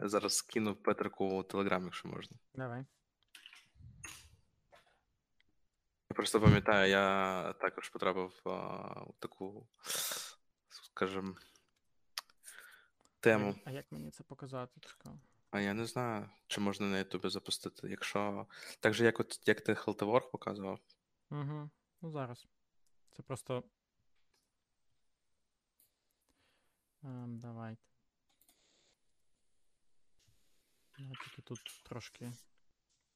Зараз скину Петрику у Телеграм, якщо можна. Давай. Я просто пам'ятаю, я також потрапив а, у таку, скажімо, тему. А як мені це показати? Цікаво. А я не знаю, чи можна на Ютубі запустити. Якщо. Так же, як от як ти Хелтеворк показував. Угу. Ну зараз. Це просто. Ем, Давайте. Ну, тільки тут трошки.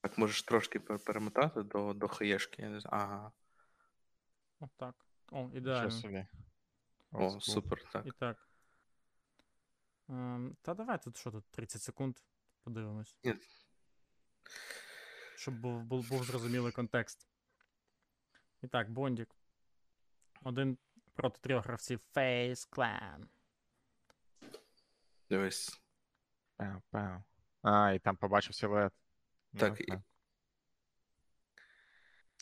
Так, можеш трошки перемотати до до хаєшки, я не знаю. Ага. Отак. О, ідеально. собі. О, супер, так. І так. Ем, Та давай тут що тут 30 секунд. Подивимось. Ні. Щоб був, був, був зрозумілий контекст. І так, Бондік. Один проти трьох гравців Face Clan. Дивись. Пау, пау. А, і там побачив силует. Так. Ну, і...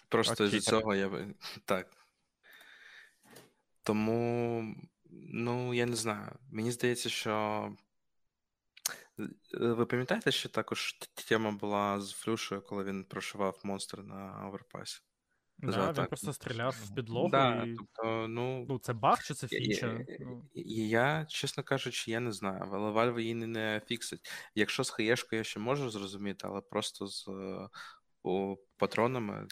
Просто з цього я би. Так. Тому, ну, я не знаю. Мені здається, що. Е, ви пам'ятаєте, що також тема була з Флюшею, коли він прошивав монстр на оверпасі? Да, він просто стріляв в підлогу. Да, і... тобто, ну, ну, це баг чи це фіча? Я, ну. я, чесно кажучи, я не знаю, але Valve її не фіксить. Якщо з хаєшкою я ще можу зрозуміти, але просто з о, патронами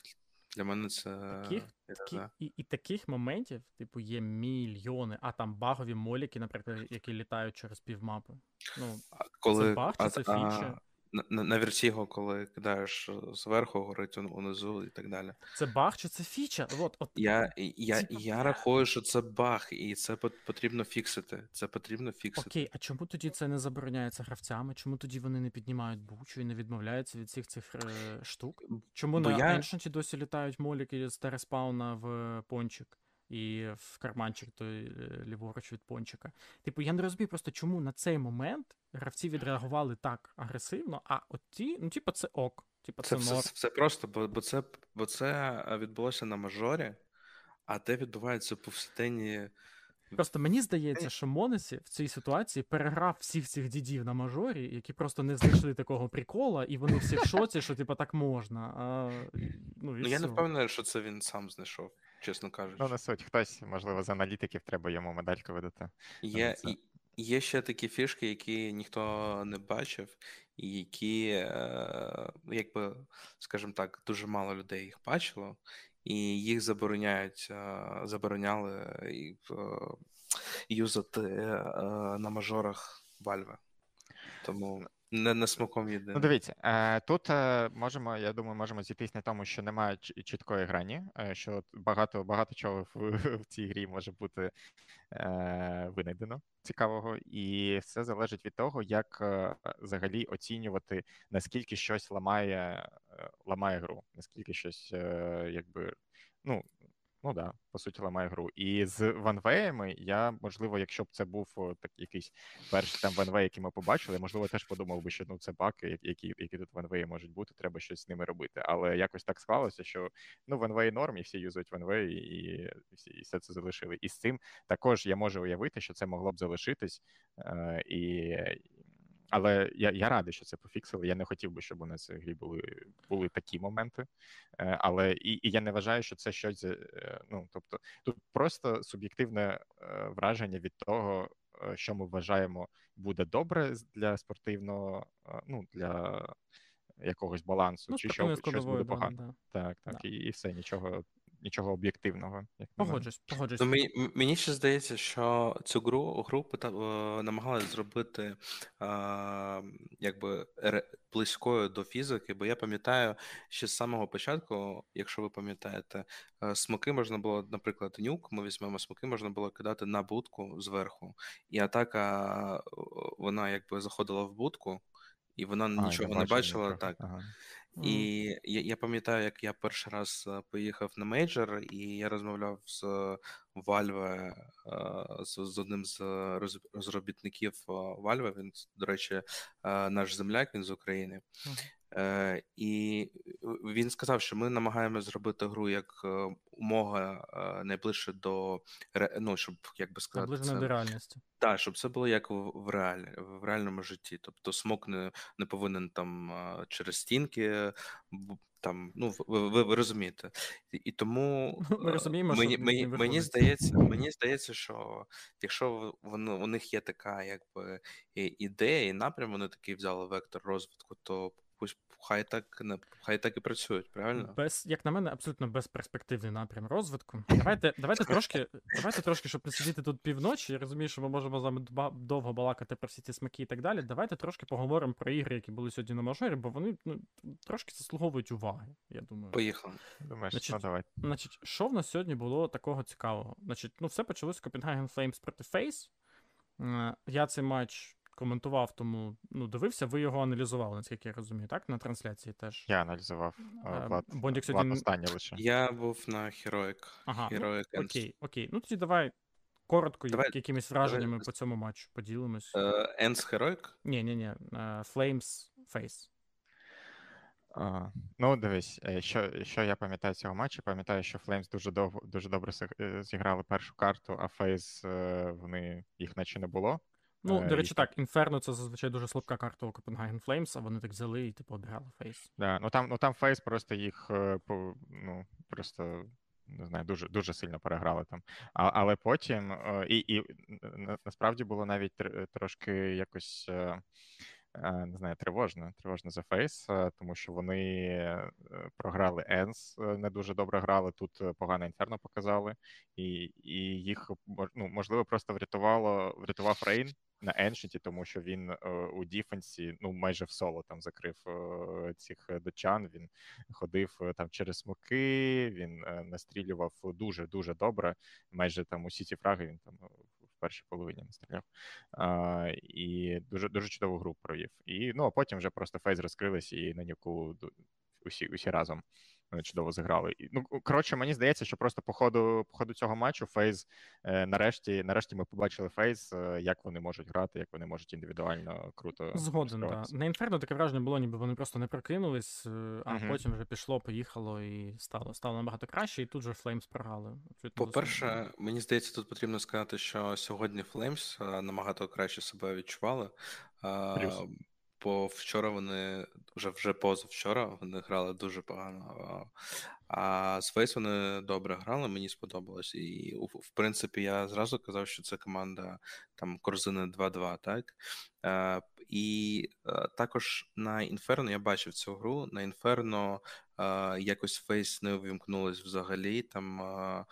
для мене це. Таких, такі, і, і таких моментів, типу, є мільйони, а там багові моліки, наприклад, які літають через півмапи. Ну, коли, Це баг чи а, це фіча? На, на, на Vertigo, коли кидаєш зверху, горить унизу і так далі. Це баг чи це фіча? От, от, Я я, я рахую, що це баг, і це потрібно фіксити. Це потрібно фіксити. Окей, а чому тоді це не забороняється гравцями? Чому тоді вони не піднімають бучу і не відмовляються від всіх цих е, штук? Чому Бо на я... Ancient досі літають моліки з тереспауна в пончик? І в карманчик той е, ліворуч від пончика. Типу, я не розумію просто, чому на цей момент гравці відреагували так агресивно, а от ті, ну, типу, це ок. Типу, це, це, все, все просто, бо бо, це бо це відбулося на мажорі, а те відбувається по повсякденні. Просто мені здається, що Монесі в цій ситуації переграв всіх цих дідів на мажорі, які просто не знайшли такого прикола, і вони всі в шоці, що типу так можна. А, Ну, і ну я не впевнений, що це він сам знайшов чесно кажучи. Ну, не суть, хтось, можливо, з аналітиків треба йому медальку видати. Є це... є ще такі фішки, які ніхто не бачив, і які, е, якби, скажімо так, дуже мало людей їх бачило, і їх забороняють, е, забороняли е, юзати на мажорах Valve. Тому не на смаком єдине. Ну, дивіться, е, тут е, можемо, я думаю, можемо зійтись на тому, що немає чіткої грані, е, що багато багато чого в, в цій грі може бути винайдено цікавого, і все залежить від того, як взагалі оцінювати, наскільки щось ламає ламає гру, наскільки щось якби. Ну, Ну да, по суті, ламає гру. І з ванвеями я, можливо, якщо б це був так якийсь перший там ванвей, який ми побачили, можливо, теж подумав би, що ну це баги, які які тут ванвеї можуть бути, треба щось з ними робити. Але якось так склалося, що ну ванвей норм, і всі юзують ванвей, і всі і все це залишили. І з цим також я можу уявити, що це могло б залишитись. Е, і але я я радий, що це пофіксили. Я не хотів би, щоб у нас в грі були були такі моменти. Е, але і і я не вважаю, що це щось. Е, ну тобто, тут просто суб'єктивне е, враження від того, що ми вважаємо буде добре для спортивного, ну для якогось балансу, ну, чи що щось буде да, погано. Да. Так, так, да. і, і все нічого нічого об'єктивного. Як Погоджусь, погоджусь. Ну, мені, мені ще здається, що цю гру гру пита, намагалися зробити а, якби близькою до фізики, бо я пам'ятаю, що з самого початку, якщо ви пам'ятаєте, смоки можна було, наприклад, нюк, ми візьмемо смоки, можна було кидати на будку зверху, і атака вона якби заходила в будку. І вона А, нічого не бачила. Трохи. Так. Ага. І я, я пам'ятаю, як я перший раз е, поїхав на мейджор, і я розмовляв з Valve, е, з, з одним з розробітників Вальве. Valve. Він, до речі, е, наш земляк, він з України. Е, І він сказав, що ми намагаємося зробити гру як е, умога е, найближче до ну, щоб як би сказати, Наближено це до реальності. так, щоб це було як в, в, реаль, в реальному житті. Тобто смок не, не повинен там через стінки, там, ну, ви, ви, ви розумієте. І, тому Ну, ми е, розуміємо, що мені, не мені, мені, здається, мені здається, що якщо воно, у них є така якби ідея і напрям, вони такий взяли вектор розвитку, то пусть хай так не хай так і працюють, правильно? Без, як на мене, абсолютно безперспективний напрям розвитку. Давайте, давайте трошки, давайте трошки, щоб не сидіти тут півночі. Я розумію, що ми можемо з вами довго балакати про всі ці смаки і так далі. Давайте трошки поговоримо про ігри, які були сьогодні на мажорі, бо вони ну, трошки заслуговують уваги, я думаю. Поїхали. Думаєш, Значить, ну давай. Значить, що в нас сьогодні було такого цікавого? Значить, ну, все почалося з Copenhagen Flames проти Face. Е, Я цей матч коментував, тому ну, дивився, ви його аналізували, наскільки я розумію, так? На трансляції теж. Я аналізував Е, Влад, Бондік Влад сьогодні- останнє лише. Я був на Heroic. Ага, ну, Heroic Ends. Окей, окей. Ну тоді давай коротко Давай- як- якимись враженнями давай- по цьому матчу поділимось. Е, Ends Heroic? Ні, ні, ні. Flames Face. А, ну, дивись, що, що я пам'ятаю цього матчу, пам'ятаю, що Флеймс дуже довго дуже добре зіграли першу карту, а Фейс вони їх наче не було. Ну, Е, до і речі, так, Inferno це зазвичай дуже слабка карта у Copenhagen Flames, а вони так взяли і типу обіграли Face. Да, ну там, ну там FaZe просто їх е, ну, просто не знаю, дуже дуже сильно переграли там. А, але потім е, і, і насправді було навіть тр- трошки якось. е, е, Не знаю, тривожно, тривожно за FaZe, е, тому що вони е, програли ENCE, е, не дуже добре грали. Тут е, погано інферно показали, і, і їх ну, можливо просто врятувало, врятував Рейн на Еншенті, тому що він е, у діфенсі ну майже в соло там закрив е, цих датчан. Він ходив е, там через смоки, він е, настрілював дуже дуже добре. Майже там усі ці фраги він там е, в першій половині настріляв. А, і дуже дуже чудову гру провів. І ну а потім вже просто FaZe розкрились і на ньоку усі, усі разом е, чудово зіграли. І, Ну коротше, мені здається, що просто по ходу, по ходу цього матчу FaZe е, нарешті, нарешті ми побачили FaZe, е, як вони можуть грати, як вони можуть індивідуально круто Згоден, так. На Inferno таке враження було, ніби вони просто не прокинулись, е, а Мгм. потім вже пішло, поїхало і стало, стало набагато краще, і тут же Flames програли. По-перше, мені здається, тут потрібно сказати, що сьогодні Флеймс набагато краще себе відчували. Плюс. Бо вчора вони вже вже позавчора вони грали дуже погано. А з Фейс вони добре грали, мені сподобалось. І в принципі я зразу казав, що це команда там корзини 2-2, так? Е, І е, також на Інферно я бачив цю гру. На Інферно е, якось Фейс не увімкнулось взагалі. Там е,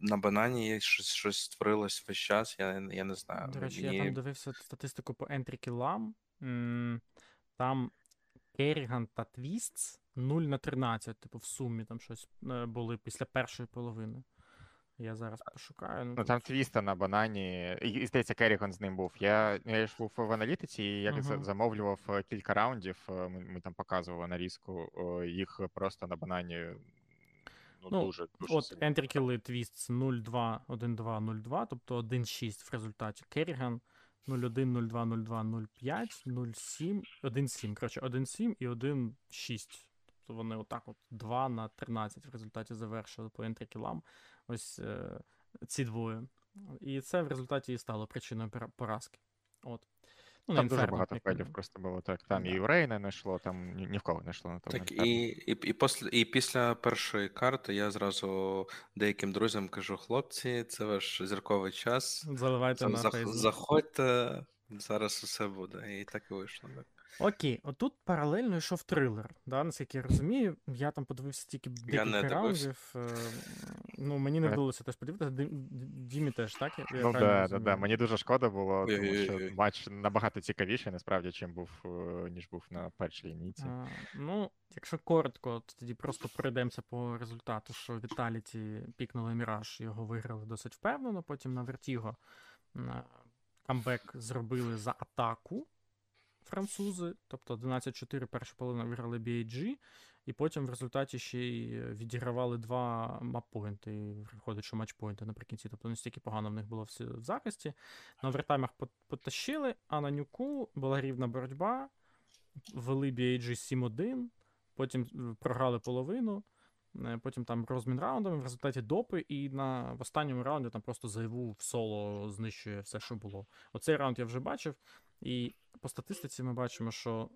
на банані щось, щось створилось весь час. Я, я не знаю. До речі, мені... я там дивився статистику по ентрі кілам. Там Керріган та Твістс 0 на 13, типу, в сумі там щось е, були після першої половини. Я зараз пошукаю. Ну тут- там твіста на банані, і, здається, Керріган з ним був. Я, я ж був в аналітиці, і як Мгм. замовлював е, кілька раундів, е, ми, ми там показували нарізку, їх просто на банані ну, Ну, дуже дуже От сильно. ентрі кіли Твістс 0-2, 1-2, 0-2, тобто 1-6 в результаті. Керріган 0-1, 0-2, 0-2, 0-5, 0-7, 1-7. Коротше, 1-7 і 1-6. Тобто вони отак от 2 на 13 в результаті завершили по інтрикілам. Ось е, ці двоє. І це в результаті і стало причиною поразки. От. Ну, Там дуже багато як фейлів просто було так. Там Да. і у Рейна не йшло, там ні, ні в кого не йшло на тому. Так, Інферно. і, і, і, після, і після першої карти я зразу деяким друзям кажу: хлопці, це ваш зірковий час. Заливайте на Зах- заходьте, зараз усе буде. І так і вийшло. Так. Окей, отут паралельно йшов трилер, да, наскільки я розумію. Я там подивився тільки декілька раундів. е, Ну, мені не вдалося теж подивитися. Дімі теж, так? Я, Ну да, да, да. Мені дуже шкода було, тому що матч набагато цікавіший, насправді, чим був, ніж був на першій лінійці. Ну, якщо коротко, то тоді просто пройдемося по результату, що Віталіті пікнули Міраж, його виграли досить впевнено. Потім на Вертіго камбек зробили за атаку. Французи, тобто 11-4 перша половина виграли BAG, і потім в результаті ще й відігравали два маппойнти. Виходить, що матчпойнти наприкінці. Тобто настільки погано в них було в захисті. На овертаймах потащили, а на нюку була рівна боротьба. Ввели BAG 7-1, потім е, програли половину. Е, потім там розмін раундами, в результаті допи, і на в останньому раунді там просто зайву в соло знищує все, що було. Оцей раунд я вже бачив, і по статистиці ми бачимо, що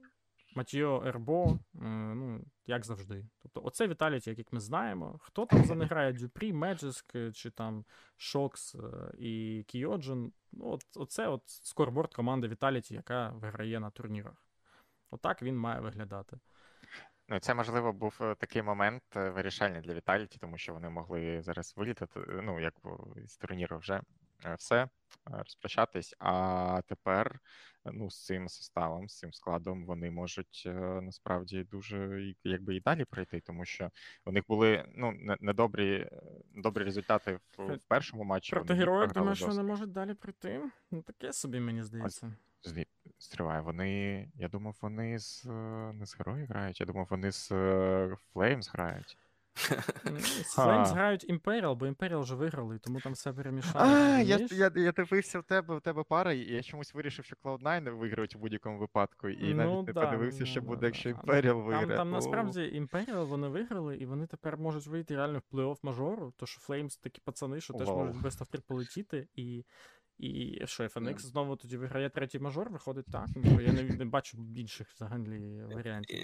Матіо Ербо, е, ну, як завжди. Тобто, оце Віталіті, як ми знаємо. Хто там за не грає Дюпрі, Меджиск, чи там Шокс е, і Кіоджин. Ну, от, Оце от скорборд команди Віталіті, яка виграє на турнірах. Отак він має виглядати. Ну, це можливо був е, такий момент е, вирішальний для Віталіті, тому що вони могли зараз вилітати. Е, ну як з турніру вже все розпрощатись. А тепер ну з цим составом, з цим складом, вони можуть насправді дуже якби і далі пройти, тому що у них були ну недобрі добрі результати в, в першому матчі. Проти героїв думаю, що вони можуть далі пройти. Ну таке собі мені здається. Стривай, вони. Я думав, вони з не з героїв грають, я думав, вони з Флеймс грають. Флеймс грають Imperial, бо Imperial вже виграли, тому там все перемішали. А, я я, я дивився в тебе в тебе пара, і я чомусь вирішив, що Cloud9 виграють у будь-якому випадку, і навіть ну, не да, подивився, ну, що буде, да, якщо Imperial виграє. Там, там насправді Imperial вони виграли, і вони тепер можуть вийти реально в плей-офф мажору, то що Flames такі пацани, що теж можуть без автір полетіти, і і що, FNX знову тоді виграє третій мажор, виходить так. Ну, Я не, не бачу інших взагалі варіантів.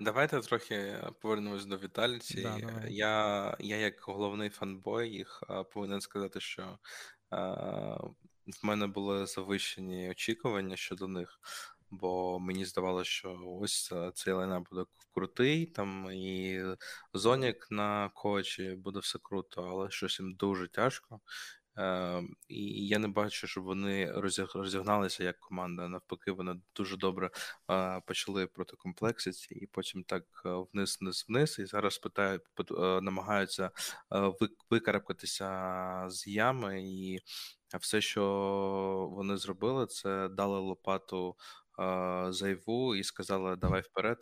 Давайте трохи повернемось до Віталіті. Да, я, я, як головний fanboy, їх повинен сказати, що в мене були завищені очікування щодо них. Бо мені здавалося, що ось цей лайнап буде крутий, там і Зонік на кочі буде все круто, але щось їм дуже тяжко. Е, І я не бачу, щоб вони розігналися як команда. Навпаки, вони дуже добре е, почали проти комплексиці, і потім так е, вниз, вниз, вниз. І зараз питають, е, намагаються викарабкатися з ями, і все, що вони зробили, це дали лопату. Зайву і сказали, давай вперед.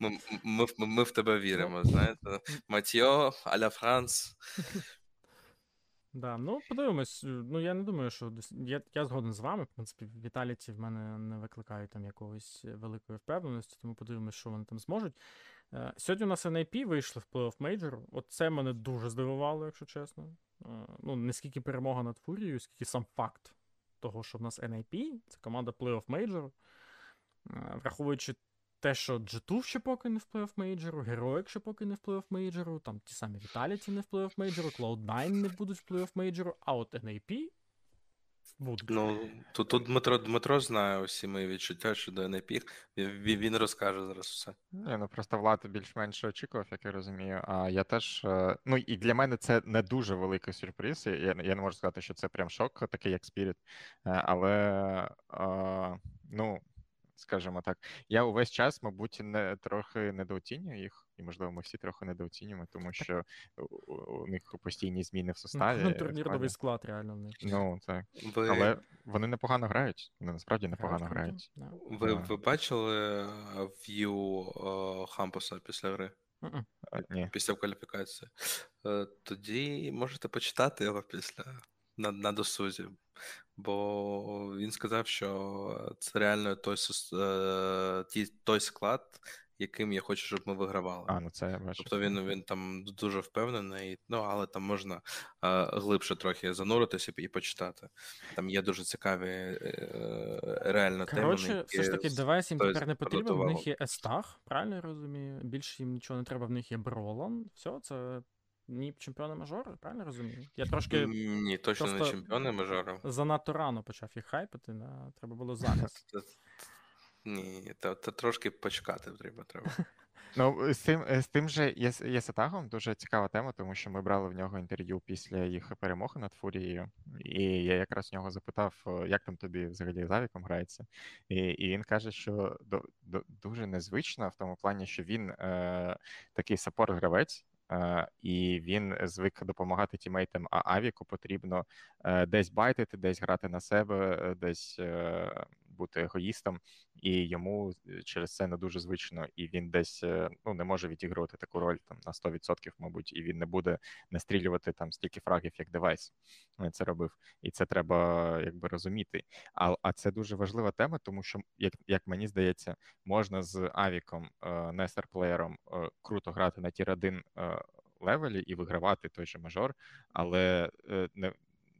Ми ми, ми, ми в тебе віримо. Знаєте, Матьо, Аля Франц. Да, ну подивимось. Е, ну я не думаю, що я я згоден з вами. В принципі, Віталіті в мене не викликають там якогось великої впевненості, тому подивимось, що вони там зможуть. Е, сьогодні у нас NIP вийшли в плей-офф мейджор. От це мене дуже здивувало, якщо чесно. Е, ну, не скільки перемога над Фурією, скільки сам факт того, що в нас NIP, це команда плей-офф мейджор. Враховуючи те, що G2 ще поки не в плей-офф мейджору, Heroic ще поки не в плей-офф мейджору, там ті самі Vitality не в плей-офф мейджору, Cloud9 не будуть в плей-офф мейджору, а от NAP будуть. Ну, тут, тут Дмитро Дмитро знає усі мої відчуття щодо NAP, він, він розкаже зараз все. Не, ну просто Влад більш-менш очікував, як я розумію. А я теж. Е, ну і для мене це не дуже великий сюрприз. Я я не можу сказати, що це прям шок, такий як Spirit. Е, але а, ну скажімо так. Я увесь час, мабуть, не трохи недооцінюю їх, і можливо, ми всі трохи недооцінюємо, тому що у, у них постійні зміни в составі. Ну, турнірний склад реально в них. Ну так. Ви... Але вони непогано грають. Вони насправді непогано грають. Ви ви бачили в'ю Хампуса після гри? Ні. Після кваліфікації. Е, тоді можете почитати його після на на досузі. Бо він сказав, що це реально той е, той склад, яким я хочу, щоб ми вигравали. А, ну це я бачу. Тобто він він там дуже впевнений, ну але там можна е, глибше трохи зануритися і почитати. Там є дуже цікаві е, реально теми. Коротше, все ж таки, девайс їм тепер не потрібен. В них є Естах, правильно я розумію? Більше їм нічого не треба, в них є Бролан. Все, це ні, чемпіони мажору, правильно розумію? Я трошки. Ні, точно не чемпіони мажору. Занадто рано почав їх хайпити, да? треба було зараз. Ні, то, то трошки почекати треба. треба. Ну, з тим з тим же Єсетагом дуже цікава тема, тому що ми брали в нього інтерв'ю після їх перемоги над Фурією, і я якраз в нього запитав, як там тобі взагалі з Авіком грається. І і він каже, що до, до, дуже незвично в тому плані, що він е, такий саппорт-гравець, Е, і він звик допомагати тімейтам, а Авіку потрібно е, десь байтити, десь грати на себе, е, десь бути егоїстом, і йому е, через це не дуже звично, і він десь ну не може відігрувати таку роль там на 100%, мабуть, і він не буде настрілювати там стільки фрагів, як девайс це робив. І це треба якби розуміти. А а це дуже важлива тема, тому що, як як мені здається, можна з Авіком, не star player ом круто грати на tier 1 level і і вигравати той же мажор, але не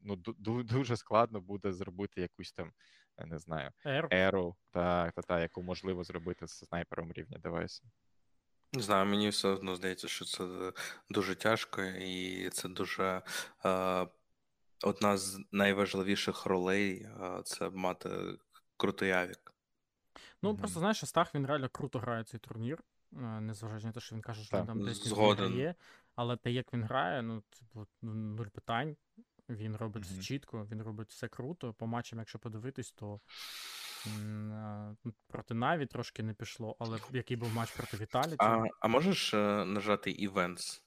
ну дуже складно буде зробити якусь там, не знаю, еру, та, та, та, яку можливо зробити з снайпером рівня девайсу. Не знаю, мені все одно здається, що це дуже тяжко, і це дуже е, одна з найважливіших ролей е, це мати крутий авік. Ну, mm-hmm. просто знаєш, Стах він реально круто грає цей турнір, е, незважаючи на те, що він каже, що так, він там десь не грає, але те, як він грає, ну, типу, нуль питань. Він робить mm-hmm. все чітко, він робить все круто. По матчам, якщо подивитись, то м- проти Наві трошки не пішло, але який був матч проти Віталіті. А а можеш е, нажати Events?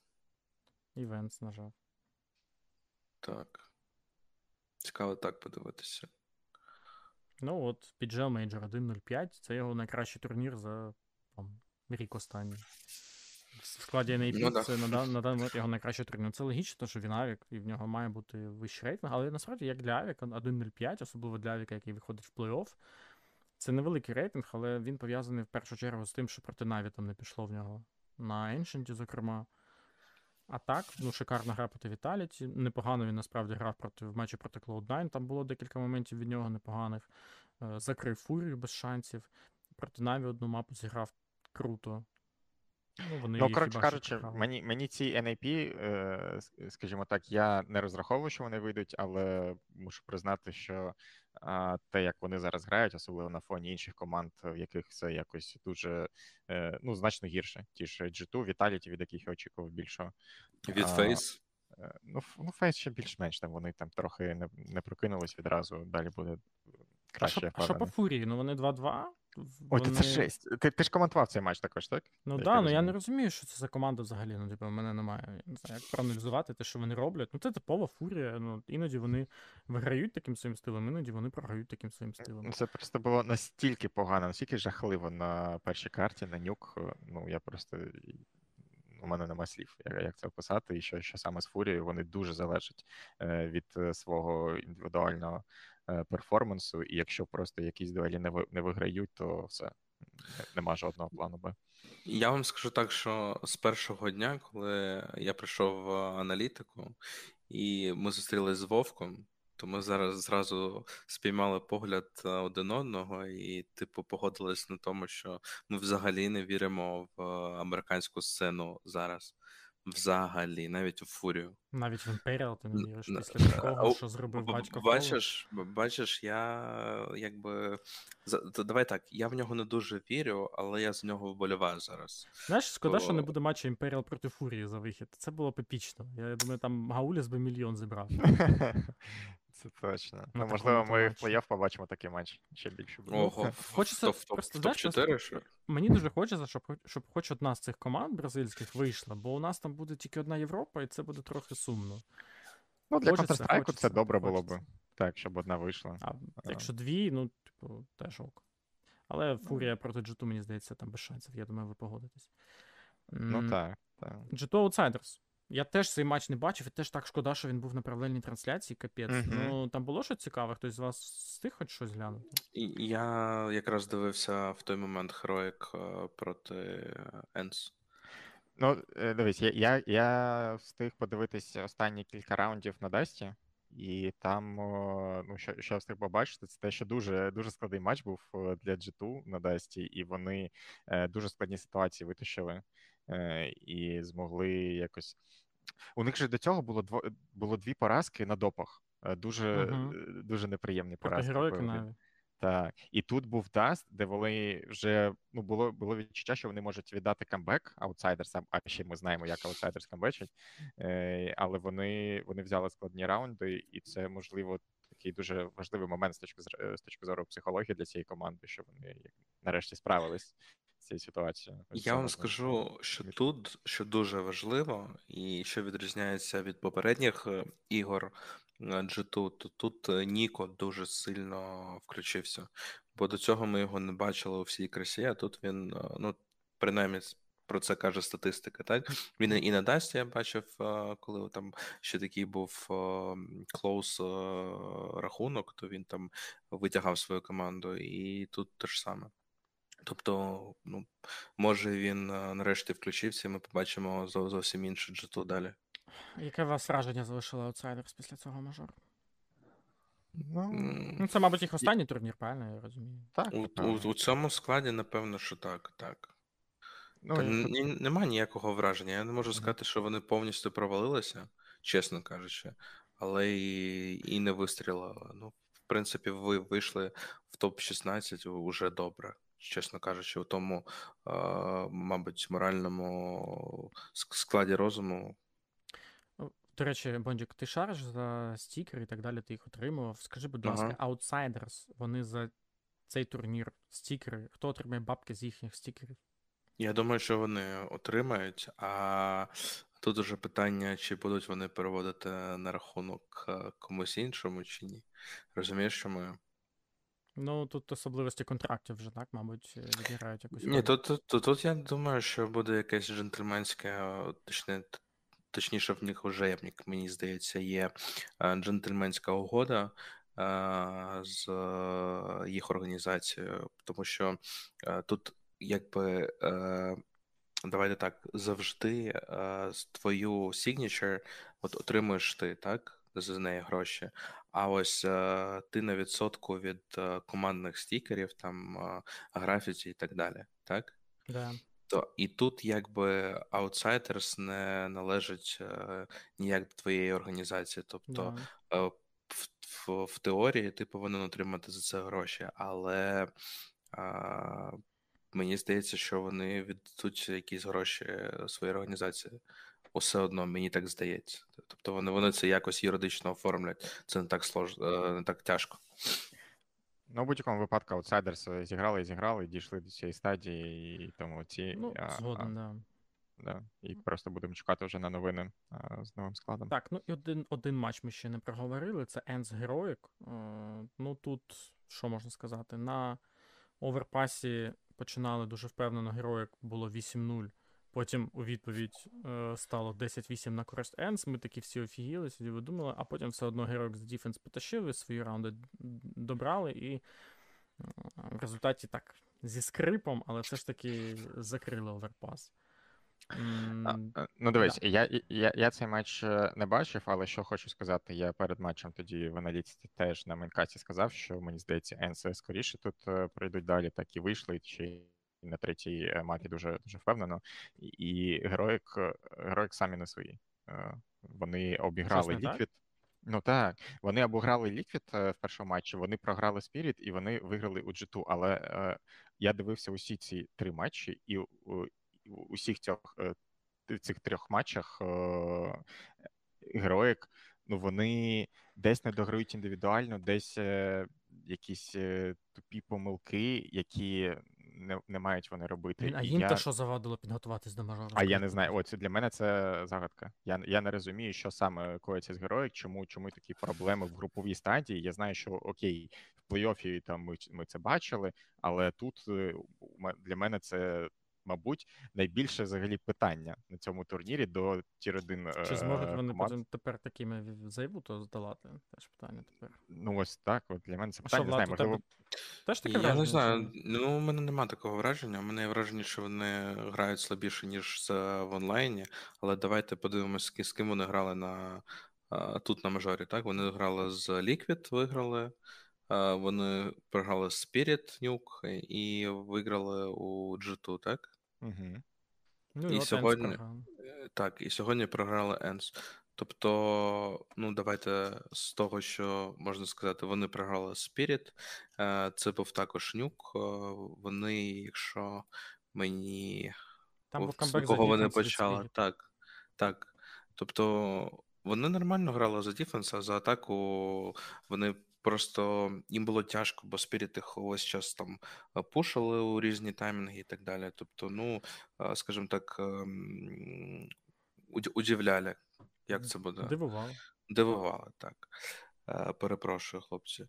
Events нажав. Так. Цікаво так подивитися. Ну от, PGL Major 1.05 це його найкращий турнір за там, рік останній в складі NAP ну, це на, на даний момент його найкраще турнір. Це логічно, що він Авік, і в нього має бути вищий рейтинг, але насправді, як для Авіка, 1.05, особливо для Авіка, який виходить в плей-офф, це невеликий рейтинг, але він пов'язаний в першу чергу з тим, що проти Наві там не пішло в нього на Ancient, зокрема. А так, ну, шикарна гра проти Віталіті. Непогано він насправді грав проти в матчі проти Cloud9. Там було декілька моментів від нього непоганих. Е, закрив фурію без шансів. Проти Наві одну мапу зіграв круто. Ну, вони ну коротше кажучи, мені мені ці NAP, е, скажімо так, я не розраховую, що вони вийдуть, але мушу признати, що те, як вони зараз грають, особливо на фоні інших команд, в яких це якось дуже е, ну, значно гірше. Ті ж G2, Vitality, від яких я очікував більшого. Від Face? Е, ну, ну, Face ще більш-менш там вони там трохи не не прокинулись відразу, далі буде краще. А що по фурії? Ну вони 2-2. Ой, вони... це жесть. Ти ти ж коментував цей матч також, так? Ну так, да, ну я не розумію, що це за команда взагалі. Ну, типу, в мене немає. Я не знаю, як проаналізувати те, що вони роблять. Ну, це типова фурія. Ну, іноді вони виграють таким своїм стилем, іноді вони програють таким своїм стилем. Це просто було настільки погано, настільки жахливо на першій карті, на нюк. Ну, я просто. У мене нема слів, як це описати, і що що саме з фурією вони дуже залежать е, від е, свого індивідуального перформансу, і якщо просто якісь дуелі не ви, не виграють, то все нема жодного плану Б. Я вам скажу так, що з першого дня, коли я прийшов в аналітику, і ми зустрілися з Вовком, то ми зараз зразу спіймали погляд е, один одного, і, типу, погодились на тому, що ми взагалі не віримо в американську сцену зараз. Взагалі, навіть у фурію. Навіть в Imperial ти не віриш після такого, що зробив батько. Бачиш, бачиш, я якби. Давай так, я в нього не дуже вірю, але я з нього вболіваю зараз. Знаєш, шкода, що не буде матчу Imperial проти Фурії за вихід. Це було б епічно. Я думаю, там Гауліс би мільйон зібрав. Це точно. Ну, можливо, ми в плей-офф побачимо такий матч ще більше. Ого, хочеться просто топ 4 що? Мені дуже хочеться, щоб щоб хоч одна з цих команд бразильських вийшла, бо у нас там буде тільки одна Європа, і це буде трохи сумно. Ну, для Counter-Strike це добре було б. Так, щоб одна вийшла. А якщо дві, ну, типу, теж ок. Але Фурія проти G2, мені здається, там без шансів. Я думаю, ви погодитесь. Ну так. так. G2 Outsiders. Я теж цей матч не бачив, і теж так шкода, що він був на паралельній трансляції, капець. Uh-huh. Ну там було щось цікаве, хтось з вас встиг хоч щось глянути? Я якраз дивився в той момент Heroic е, проти Енс. Ну, е, дивись, я я, я встиг подивитися останні кілька раундів на Дасті, і там, ну, що що я встиг побачити, це те, що дуже дуже складний матч був е, для G2 на Дасті, і вони дуже складні ситуації витащили. Е, і змогли якось. У них же до цього було дво... було дві поразки на допах. Е, дуже угу. дуже неприємні поразки. Так, і тут був Даст, де вони вже ну було було відчуття, що вони можуть віддати камбек аутсайдерсам, а ще ми знаємо, як аутсайдерс камбечать. Е, але вони вони взяли складні раунди, і це можливо такий дуже важливий момент з точки з точки зору психології для цієї команди, що вони нарешті справились цією ситуацією. Я вам скажу, що тут що дуже важливо, і що відрізняється від попередніх е, ігор G2, то тут е, Ніко дуже сильно включився. бо до цього ми його не бачили у всій красі, а тут він, е, ну, принаймні, про це каже статистика, так? Він і на Дасті я бачив, коли там ще такий був клоус рахунок, то він там витягав свою команду, і тут те ж саме. Тобто, ну, може він нарешті включився, і ми побачимо зовсім інше джиту далі. Яке у вас враження залишило аутсайдерс після цього мажору? Ну, Ну, це, мабуть, їх останній турнір, правильно я розумію. так. У, у, у цьому складі, напевно, що так, так. Ну, Та ні- нема ніякого враження. Я не можу сказати, що вони повністю провалилися, чесно кажучи, але і, і не вистрілили. Ну, в принципі, ви вийшли в топ-16 уже добре, чесно кажучи, у тому, мабуть, моральному складі розуму. До речі, Бондік, ти шариш за стікери і так далі, ти їх отримував. Скажи, будь ласка, Ага. Outsiders, вони за цей турнір стікери. Хто отримає бабки з їхніх стікерів? Я думаю, що вони отримають, а тут уже питання, чи будуть вони переводити на рахунок комусь іншому, чи ні. Розумієш, що ми. Ну, тут особливості контрактів вже, так, мабуть, е, відіграють якусь Ні, тут, тут, тут, тут я думаю, що буде якесь джентльменське, точне, точніше, в них вже, як мені- здається, є е, джентльменська угода е, з їх організацією, тому що тут якби. Давайте так, завжди твою signature от отримуєш ти, так? За неї гроші. А ось е, ти на відсотку від е, командних стікерів, там е, графіті і так далі, так? Да. То і тут якби Outsiders не належить е, ніяк до твоєї організації. Тобто Да. е, в, в, в теорії ти повинен отримати за це гроші, але е, мені здається, що вони віддадуть якісь гроші своїй організації. Усе одно, мені так здається. Тобто вони, вони це якось юридично оформлять. Це не так слож... е, не так тяжко. Ну, в будь-якому випадку аутсайдерс зіграли і зіграли, і дійшли до цієї стадії, і тому ці. Ну, а, згоден, да. Да. І просто будемо чекати вже на новини а, з новим складом. Так, ну і один, один матч ми ще не проговорили. Це Ends Heroic. Е, Ну тут, що можна сказати, на оверпасі починали дуже впевнено. Heroic було 8-0. Потім у відповідь е, стало 10-8 на користь Ends. Ми такі всі офігіли, собі видумали, а потім все одно Heroic з Defense потащили, свої раунди добрали, і е, в результаті так зі скрипом, але все ж таки закрили Overpass. А, е, Ну, дивись, я, я, я цей матч е, не бачив, але що хочу сказати, я перед матчем тоді в аналітиці теж на Maincast і сказав, що мені здається, ENCE скоріше тут е, пройдуть далі, так і вийшли, чи на третій е, мапі дуже дуже впевнено. І- І Heroic, е, Heroic самі не свої. Е, Вони обіграли? Liquid. Ну так, вони обіграли Liquid в першому матчі, вони програли Spirit і вони виграли у G2. Але е, я дивився усі ці три матчі, і у усіх цих, цих трьох матчах е, героїк, ну вони десь не дограють індивідуально, десь е, якісь тупі помилки, які не, не мають вони робити. А їм я... то що завадило підготуватись до мажору? А я не знаю. Оце для мене це загадка. Я, я не розумію, що саме коїться з героїк, чому, чому такі проблеми в груповій стадії. Я знаю, що окей, в плей-офі там ми, ми це бачили, але тут е, для мене це. Мабуть, найбільше взагалі питання на цьому турнірі до tier 1 Чи зможуть вони команд. потім тепер такими заяву то здолати? Теж питання тепер. Ну ось так. От для мене це А що, питання. Не знаю, можливо, теж таке Я не знаю. Ну, у мене немає такого враження. У мене є враження, що вони грають слабіше, ніж з- в онлайні. Але давайте подивимось, з ким вони грали на тут на мажорі. Так, вони грали з Liquid, виграли. Вони програли з Spirit Nuke і виграли у G2, так? Угу. Ну, І от сьогодні- програли. Так, і сьогодні програли ENS. Тобто, ну давайте з того, що можна сказати, вони програли Spirit. Е, Це був також нюк. Е, Вони, якщо мені Там був з кого вони почали, так. Так. Тобто, вони нормально грали за defense, а за атаку вони просто їм було тяжко, бо Spirit їх увесь час там пушили у різні таймінги і так далі. Тобто, ну, скажімо так, удивляли, як це буде. Дивувало. Дивували, так. Перепрошую, хлопці.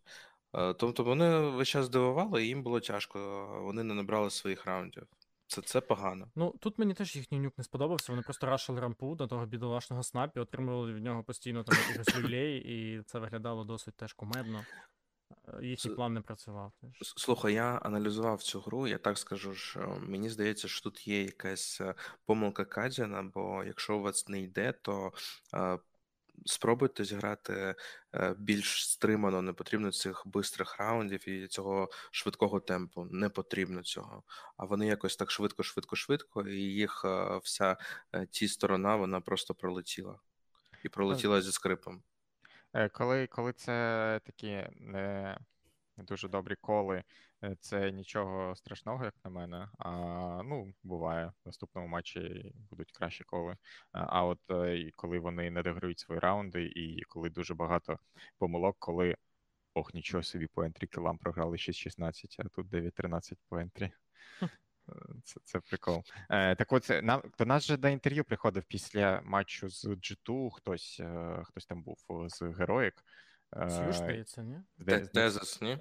Тобто вони весь час здивували, і їм було тяжко. Вони не набрали своїх раундів. Це це погано. Ну тут мені теж їхній нюк не сподобався. Вони просто рашили рампу до того бідолашного снапі, отримували від нього постійно там якихось люлей, і це виглядало досить теж кумедно. Е, їхній план не працював. теж. Слухай, я аналізував цю гру, я так скажу, що мені здається, що тут є якась е, помилка Кадіна, бо якщо у вас не йде, то е, спробуйте зіграти е, більш стримано, не потрібно цих бистрих раундів і цього швидкого темпу. Не потрібно цього. А вони якось так швидко, швидко, швидко, і їх е, вся е, ті сторона вона просто пролетіла. І пролетіла зі скрипом. Коли коли це такі не дуже добрі коли, це нічого страшного, як на мене. А, Ну, буває, в наступному матчі будуть кращі коли. А от коли вони не дограють свої раунди, і коли дуже багато помилок, коли ох, нічого собі по ентрі кілам програли 6-16, а тут 9-13 по ентрі. Це це прикол. Е, Так от нам до нас же до інтерв'ю приходив після матчу з G2, хтось хтось там був з Героїк. Сюж, здається, ні? Тезис, ні?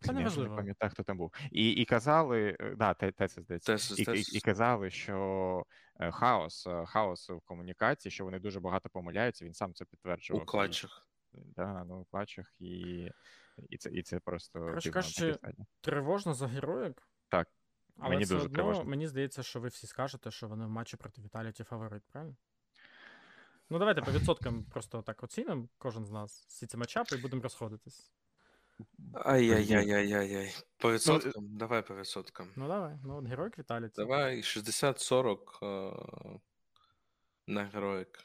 Це не важливо. не пам'ятаю, хто там був. І і казали, е, да, Тесис, здається, Тесис, і, Тесис. І, і казали, що е, хаос, е, хаос в комунікації, що вони дуже багато помиляються. Він сам це підтверджував. У клатчах. Да, ну, у клатчах, і і, це і це просто Коротше кажучи, тривожно за героїк. Так. Але мені все дуже одно, тривожно. мені здається, що ви всі скажете, що вони в матчі проти Віталіті фаворит, правильно? Ну, давайте по відсоткам просто так оцінимо, кожен з нас всі ці матчапи, і будемо розходитись. Ай-яй-яй-яй-яй. По відсоткам? Давай по відсоткам. Ну давай, ну от герой Віталіті. Давай 60-40 е, на героїк.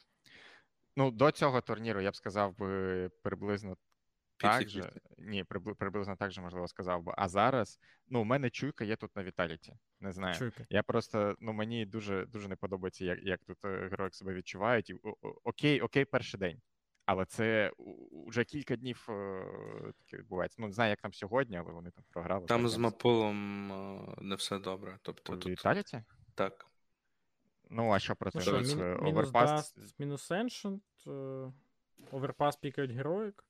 Ну, до цього турніру я б сказав би приблизно так 50-50. же. Ні, прибли- приблизно так же, можливо, сказав би. А зараз, ну, у мене чуйка є тут на Віталіті. Не знаю. Чуйка. Я просто, ну, мені дуже дуже не подобається, як, як тут е, героїк себе відчувають. І, о- о- Окей, окей, перший день. Але це вже кілька днів е, таке відбувається. Ну, не знаю, як там сьогодні, але вони там програли. Там з Мапулом е, не все добре. Тобто тут Віталіті? так. Ну, а що про Ну це? що, мін- е, мінус Overpass? Мінус Ancient, Overpass Overpass пікають Heroic.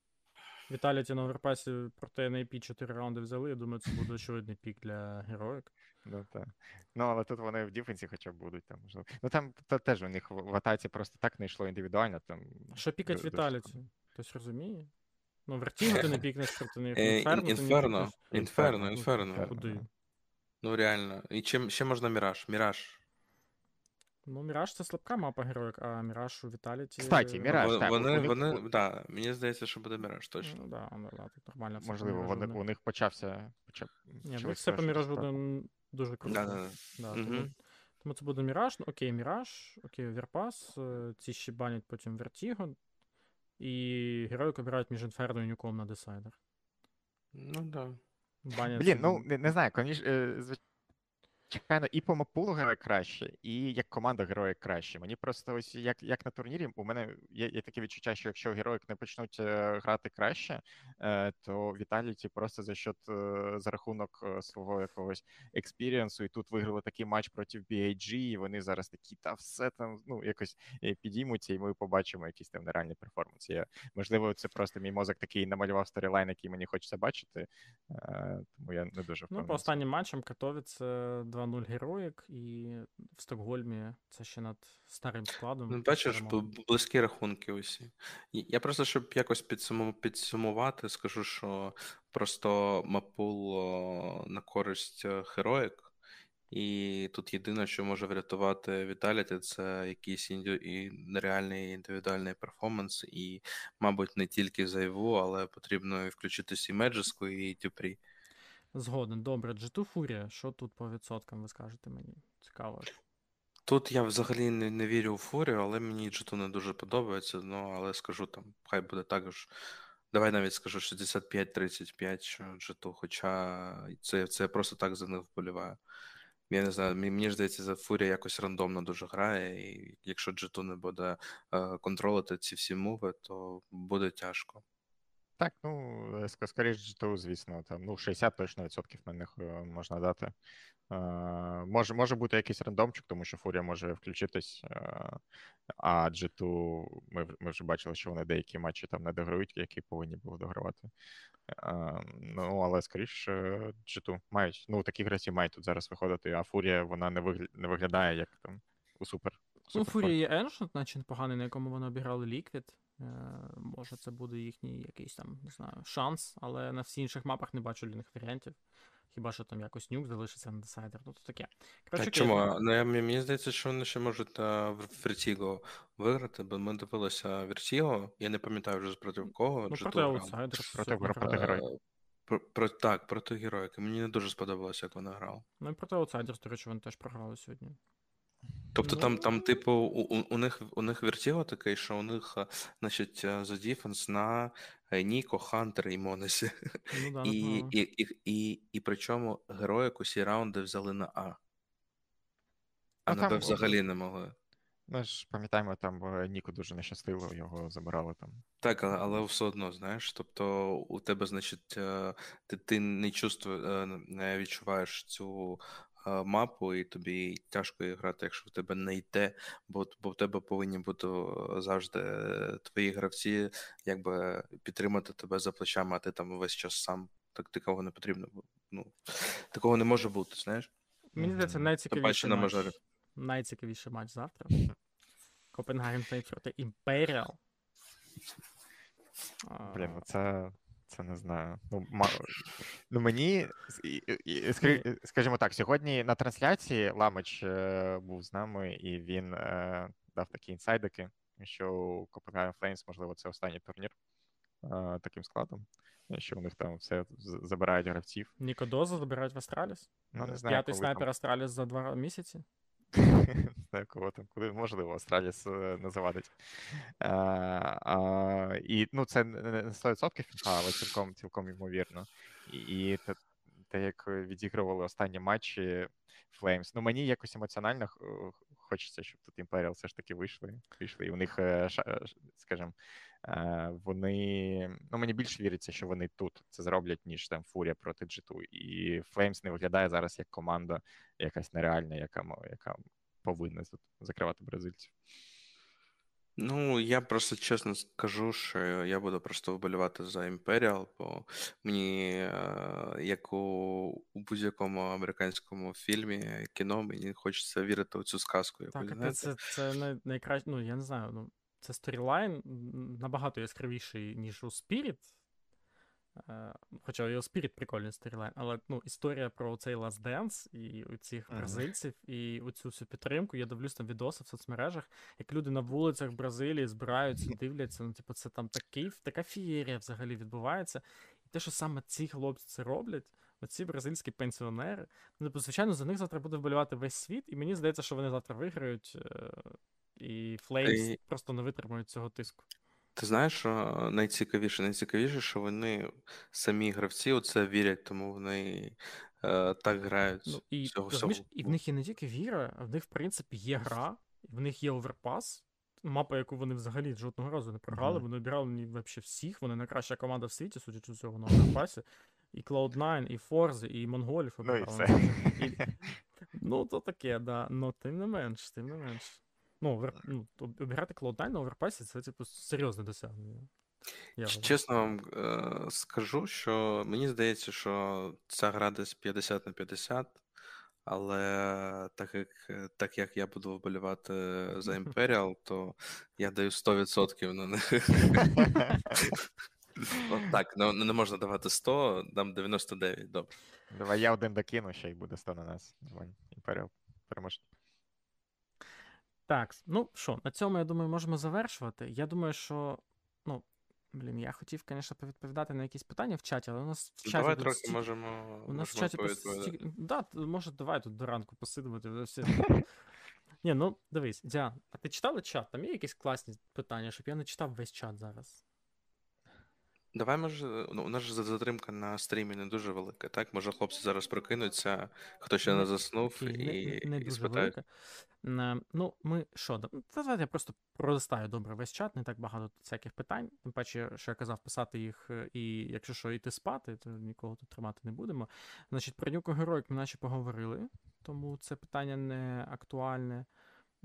Vitality на Overpass і проти NIP 4 раунди взяли. Я думаю, це буде очевидний пік для Heroic. Ну, так. ну, але тут вони в defense і хоча б будуть. Там, можливо. Ну там та, теж у них в атаці просто так не йшло індивідуально. Там, Що пікать дуже Vitality? Хтось розуміє? Ну, Vertigo ти не пікнеш проти них. Е, Інферно ти не Інферно. пікнеш. Інферно, Ну, інферно. Куди? Ну реально. І чим ще можна Міраж? Міраж. Ну, Міраж це слабка мапа героїк, а Міраж у Віталіті. Кстати, Міраж, Вон- так, Вони, у них- вони, да, мені здається, що буде Міраж, точно. Ну, да, ну, да, тут нормально все Можливо, вони, у них почався. Почав, Ні, ну все по Міражу буде дуже круто. Да-да-да. Да, Мгм. тому, тому це буде Міраж. Ну, окей, Міраж, окей, Верпас, е, ці ще банять потім Вертіго. І героїк обирають між Інферно і Нюком на десайдер. Ну да. Банять Блін, ну не, не знаю, коніш, звичайно, і по map pool у Heroic краще, і як команда Heroic краще. Мені просто ось як, як на турнірі, у мене є, є таке відчуття, що якщо Heroic не почнуть е, грати краще, е, то Vitality просто за счет е, за рахунок е, свого якогось experience у, і тут виграли такий матч проти BIG, і вони зараз такі, та все там ну якось підіймуться, і ми побачимо якийсь там нереальний перформанс. Я, можливо, це просто мій мозок такий намалював storyline, який мені хочеться бачити, е, тому я не дуже Ну, по останнім матчам Катовіце 2-0 Heroic, і в Стокгольмі це ще над старим складом. Ну, бачиш, близькі рахунки усі. Я просто, щоб якось підсуму- підсумувати, скажу, що просто map pool на користь е, Heroic. І тут єдине, що може врятувати Vitality, це якийсь інді... і нереальний індивідуальний перформанс, і, мабуть, не тільки Зайву, але потрібно і включитись і Меджиску, і Дюпрі. Згоден, добре. G2 Фурія, що тут по відсоткам, ви скажете мені? Цікаво. Тут я взагалі не, не вірю у Фурію, але мені G2 не дуже подобається. Ну, але скажу там, хай буде також. Давай навіть скажу 65-35, що G2, хоча це, це просто так за них вболіваю. Я не знаю, мені, здається, за Фурія якось рандомно дуже грає, і якщо G2 не буде е, контролити ці всі мови, то буде тяжко. Так, ну, ск- скоріш GTU, звісно, там, ну, 60 точно відсотків на них е, можна дати. Може може бути якийсь рандомчик, тому що Фурія може включитись, а G2 ми ми вже бачили, що вони деякі матчі там не дограють, які повинні були догравати. Ну, але скоріше, G2 мають. Ну, такі гравці мають тут зараз виходити, а Фурія вона не вигля... не виглядає як там у супер. Ну, Фурія є Ancient, наче непоганий, на якому вони обіграли Liquid. Е, може, це буде їхній якийсь там, не знаю, шанс, але на всіх інших мапах не бачу для них варіантів. Хіба що там якось нюк залишиться на десайдер, ну то таке. Коротше, чому? Ну, я, мені здається, що вони ще можуть а, в Vertigo виграти, бо ми дивилися Vertigo, я не пам'ятаю вже проти кого. Ну, проти аутсайдер. Проти, проти героїв. Про, про, так, проти героїки. Мені не дуже сподобалося, як вона грала. Ну і проти Outsiders, до речі, вони теж програли сьогодні. Тобто там, там, типу, у, у них у них вертіло таке, що у них, значить, за дефенс на Ніко, Хантер і Монесі. Ну, да, і, і, і, і, і причому Heroic усі раунди взяли на А. А А на Б взагалі не могли. Ми ж пам'ятаємо, там е, Ніку дуже нещастиво, його забирали там. Так, але, але все одно, знаєш, тобто у тебе, значить, е, ти, ти не чувствуєш, е, не відчуваєш цю е, мапу, і тобі тяжко грати, якщо в тебе не йде, бо, бо в тебе повинні бути е, завжди е, твої гравці, якби підтримати тебе за плечами, а ти там весь час сам. Так такого не потрібно. Ну, такого не може бути, знаєш? Мені здається, найцікавіший на матч. Найцікавіший матч завтра. Копенгаген проти Імперіал. Блін, це, це не знаю. Ну, ма... ну мені, скажімо так, сьогодні на трансляції Ламич е, був з нами, і він е, дав такі інсайдики, що у Copenhagen Flames, можливо, це останній турнір е, таким складом, що у них там все забирають гравців. Ніко Доза забирають в Астраліс. Ну, не знаю, П'ятий снайпер там. Астраліс за два місяці. Кого там, куди можливо, Астраліс е, не завадить. А, і ну, це не не 100% фінта, але цілком, цілком ймовірно. І, те, те, як відігрували останні матчі Флеймс. ну мені якось емоціонально хочеться, щоб тут Imperial все ж таки вийшли. вийшли. І у них, е, е, скажімо, е, вони. Ну, мені більше віриться, що вони тут це зроблять, ніж там Фурія проти G2. І Flames не виглядає зараз як команда якась нереальна, яка, яка повинна тут закривати бразильців. Ну, я просто чесно скажу, що я буду просто вболівати за Imperial, бо мені, е, як у, у будь-якому американському фільмі, кіно, мені хочеться вірити у цю сказку. Яку, Так, знаєте? це, це най, найкраще. Ну, я не знаю, ну, це storyline набагато яскравіший, ніж у Spirit. Е, Хоча у Spirit прикольний storyline, але ну, історія про цей Last Dance і у цих бразильців, і у цю всю підтримку. Я дивлюсь там відоси в соцмережах, як люди на вулицях Бразилії збираються, дивляться. Ну, типу, це там такий, така фієрія взагалі відбувається. І те, що саме ці хлопці це роблять, оці бразильські пенсіонери. Ну, типу, звичайно, за них завтра буде вболівати весь світ, і мені здається, що вони завтра виграють, е, і Флеймс І- просто не витримують цього тиску. Ти знаєш, що найцікавіше? Найцікавіше, що вони самі гравці у це вірять, тому вони е, так грають. Ну, і, всього, розумієш, всього. і в них є не тільки віра, а в них, в принципі, є гра, в них є Overpass. Мапа, яку вони взагалі жодного разу не програли, Мгм. вони обирали ні- вообще всіх, вони найкраща команда в світі, судячи з цього на Overpass і. І Cloud9, і forZe, і Монголів Ну і обирали. все. І- Ну, то таке, да. Ну, тим не менш, тим не менш. Ну, овер... ну обіграти Cloud9 на Overpass і це, типу, серйозне досягнення. Я Чесно вам е, скажу, що мені здається, що ця гра десь 50 на 50, але так як, так як я буду вболівати за Imperial, то я даю 100% на них. От так, ну, не можна давати 100, дам 99, добре. Давай я один докину, ще й буде 100 на нас. Імперіал переможе. Так, ну що, на цьому, я думаю, можемо завершувати. Я думаю, що. Ну, блін, я хотів, звісно, повідповідати на якісь питання в чаті, але у нас в чаті. Давай трохи стільки- можемо. У нас в чаті повідповідати. Да, може, давай тут до ранку. Всі... Ні, ну дивись, Діан, а ти читала чат? Там є якісь класні питання, щоб я не читав весь чат зараз. Давай, може, ну, у нас ж затримка на стрімі не дуже велика, так? Може, хлопці зараз прокинуться, хто ще не, не заснув, і, не, не і дуже спитають. велика. Ну, ми що, да- давайте я просто пролистаю добре весь чат, не так багато тут всяких питань. Тим паче, що я казав, писати їх, е, і якщо що, йти спати, то нікого тут тримати не будемо. Значить, про нюку героїк ми наче поговорили, тому це питання не актуальне.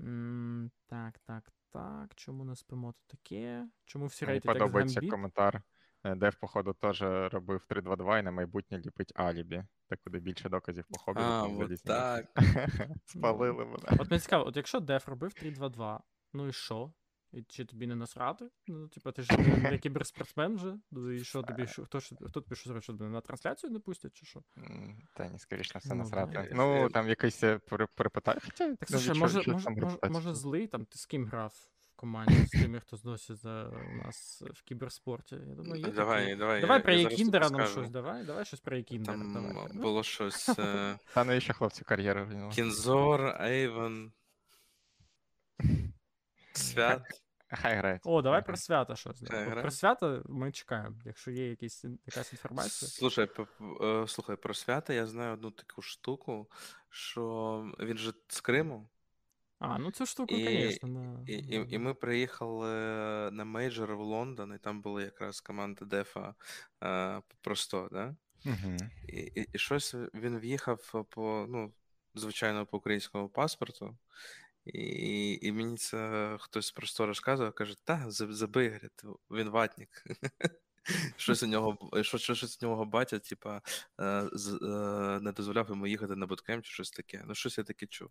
М, Так, так, так. Чому не спимо то таке? Чому всі Мені подобається гамбіт? коментар. Е, Дев, походу, теж робив 3-2-2 і на майбутнє ліпить алібі. Так куди більше доказів по хобі. А, ніж от залізні так. місця. Спалили мене. От мені цікаво, от якщо Деф робив 3-2-2, ну і що? І чи тобі не насрати? Ну, типа, ти ж не, не кіберспортсмен вже. Ну, І що тобі, що, хто, ж- хто тобі що зробить, що тебе на трансляцію не пустять, чи що? М, Та ні, скоріш на все Ну, насрати. да. Ну, Е, там якийсь е, пере- перепитаю. Хоча, Так ну, слушай, може, може, там може, може злий, там ти з ким грав команді, з тими, хто за у нас в кіберспорті. Я думаю, є такі. Давай, давай. Давай я, про я зараз Якіндера нам щось, давай, давай щось про Якіндера. Там давай. Ну, було щось. е, Та навіщо хлопці кар'єру руйнувати? Кінзор, Ейвен. Свят. Хай грають. О, давай про свята щось. да. От. Про свята ми чекаємо, якщо є якісь, якась інформація. Слушай, п- п- е, слухай, про свята я знаю одну таку штуку, що він же з Криму, А, ну цю штуку, І- звісно, да. і, і, і ми приїхали на мейджор в Лондон, і там була якраз команда Дефа е, просто, да? Мгм. І, і, і щось він в'їхав по, ну, звичайно, по українському паспорту. І, і мені це хтось просто розказував, каже, та, за- забий, говорить, він ватник. Щось у нього, б- що, що, щось у нього батя, типа, е, з- е, не дозволяв йому їхати на буткемп чи щось таке. Ну, щось я таке чув.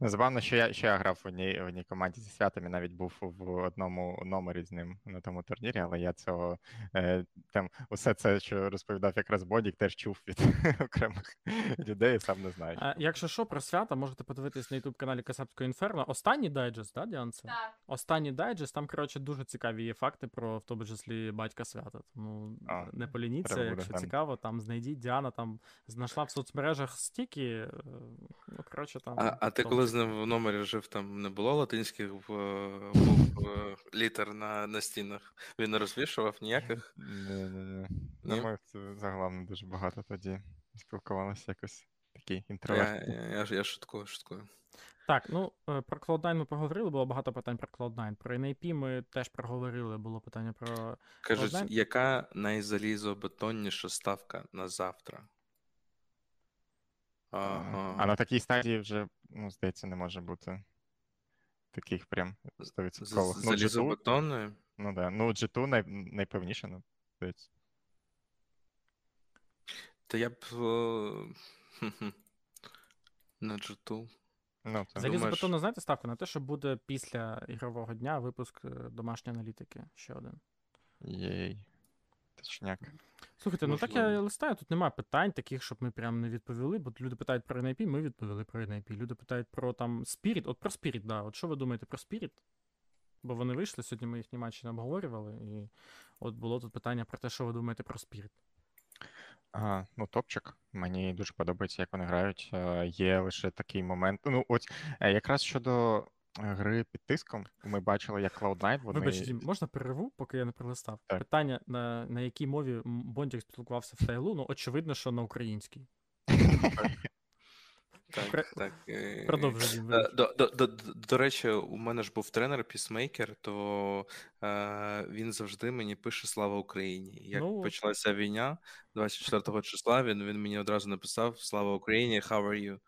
Забавно, що я, що я грав в одній, в одній команді зі святом і навіть був в одному номері з ним на тому турнірі, але я цього е, там усе це, що розповідав якраз Бодік, теж чув від окремих людей, сам не знаю. А, якщо що, про свята можете подивитись на youtube каналі Касапського Інферно. Останній дайджест, да, Діанце? Так. Останній дайджест, там, коротше, дуже цікаві є факти про, в тому числі, батька свята. Тому А, не полініться, якщо глянути. цікаво, там знайдіть. Діана там знайшла в соцмережах стільки. е, Ну, коротше, там. А, а ти тонко. коли з ним в номері жив, там не було латинських в- букв е, літер на, на стінах? Він не розвішував ніяких? Не-не-не. Ні? Ну, ми загалом дуже багато тоді спілкувалися якось такі Я, я, я, я шуткую, шуткую. Так, ну е, про Cloud9 ми поговорили, було багато питань про Cloud9. Про NAP ми теж проговорили, було питання про. Кажуть, яка найзалізобетонніша ставка на завтра? Ага. А на такій стадії вже, ну, здається, не може бути таких прям З- 100%. З- Ну, G2, ну да. Ну, G2 най, найпевніше, ну, здається. Та я б. е, На G2. Ну. Залізо думаєш- знаєте, ставку на те, що буде після ігрового дня випуск е, домашньої аналітики. Ще один. Єй. Точняк. Слухайте, ну так я листаю, тут немає питань таких, щоб ми прям не відповіли, бо люди питають про NIP, ми відповіли про NIP. Люди питають про там Spirit. От про Spirit, да. От що ви думаєте про Spirit? Бо вони вийшли, сьогодні ми їхні матчі не обговорювали, і от було тут питання про те, що ви думаєте про Spirit. А, ну, топчик. Мені дуже подобається, як вони грають. Е, Є лише такий момент. Ну, ось е, якраз щодо гри під тиском, ми бачили, як Cloud9, вони... Вибач, Дім, можна перерву, поки я не прилистав? Так. Питання, на, на якій мові Бондік спілкувався в Тайлу, ну, очевидно, що на українській. Так, так. е, Продовжуй, Дім, Е, вибач. До, до, до, до, до речі, у мене ж був тренер пісмейкер, то е, він завжди мені пише Слава Україні. Як Ну, почалася війна 24 числа, він, він мені одразу написав Слава Україні, how are you?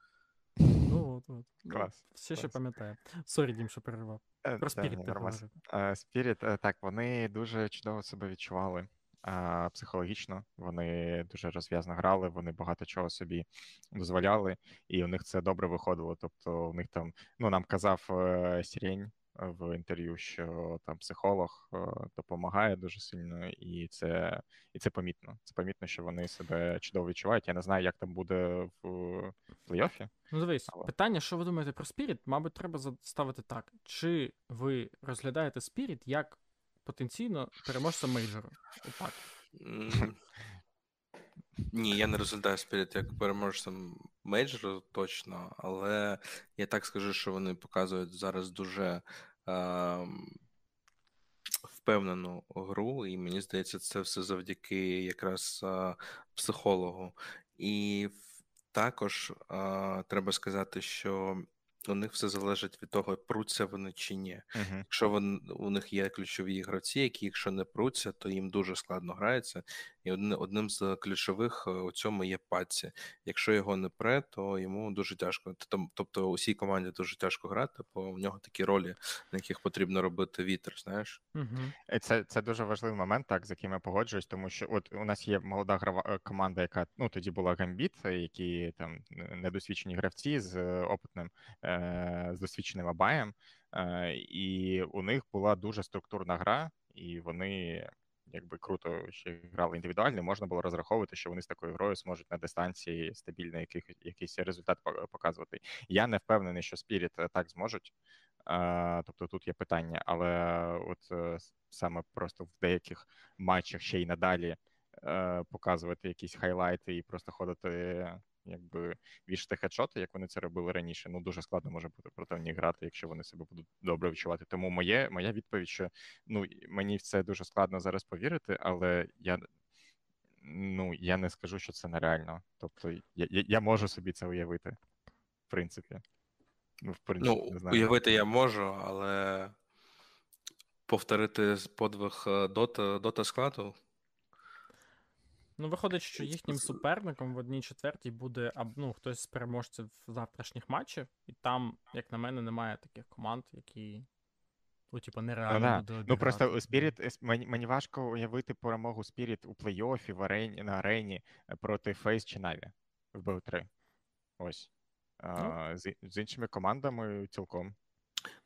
От, от. Ну, Клас, Все ще пам'ятає. Сорі, Дім, що перервав. Е, Про Spirit. Е, Spirit, е, так, вони дуже чудово себе відчували а, психологічно. Вони дуже розв'язно грали, вони багато чого собі дозволяли, і у них це добре виходило. Тобто, у них там, ну нам казав е, Сірень в інтерв'ю, що там психолог е, допомагає дуже сильно, і це, і це помітно. Це помітно, що вони себе чудово відчувають. Я не знаю, як там буде в плей-оффі. Ну, дивись, Але- питання, що ви думаєте про Spirit, мабуть, треба ставити так. Чи ви розглядаєте Spirit як потенційно переможця мейджору? Отак. Ні, я не розглядаю Spirit як переможцем мейджору точно, але я так скажу, що вони показують зараз дуже ем, впевнену гру, і мені здається, це все завдяки якраз а, психологу. І також а, треба сказати, що у них все залежить від того, пруться вони чи ні. Угу. Якщо вони, у них є ключові гравці, які, якщо не пруться, то їм дуже складно грається. І одни- одним з ключових е, у цьому є паці. Якщо його не пре, то йому дуже тяжко. Тоб- Тобто усій команді дуже тяжко грати, бо в нього такі ролі, на яких потрібно робити вітер, знаєш. Е, Це, це дуже важливий момент, так, з яким я погоджуюсь, тому що от у нас є молода грава е, команда, яка ну тоді була Гамбіт, які там недосвідчені гравці з опитним, з досвідченим абаєм, е, і у них була дуже структурна гра, і вони якби круто ще грали індивідуально. Можна було розраховувати, що вони з такою грою зможуть на дистанції стабільно яких, якийсь результат показувати. Я не впевнений, що Spirit так зможуть. Е, Тобто тут є питання, але от е, саме просто в деяких матчах ще й надалі е, показувати якісь хайлайти і просто ходити, якби вішати хедшоти, як вони це робили раніше. Ну дуже складно може бути проти них грати, якщо вони себе будуть добре відчувати. Тому моє моя відповідь, що ну мені в це дуже складно зараз повірити, але я. Ну, я не скажу, що це нереально. Тобто, я, я, я можу собі це уявити, в принципі. Ну, в принципі, Ну, не знаю. уявити я можу, але повторити подвиг е, дота, дота складу. Ну, виходить, що їхнім суперником в одній четвертій буде ну, хтось з переможців завтрашніх матчів, і там, як на мене, немає таких команд, які. Ну, типу, Ну, нереально да. буде ну просто обіграти. Spirit, мені, мені важко уявити перемогу Spirit у плей-офі в арені, на арені е, проти Фейс чи Наві в БО3. Ось. А, з, з іншими командами цілком.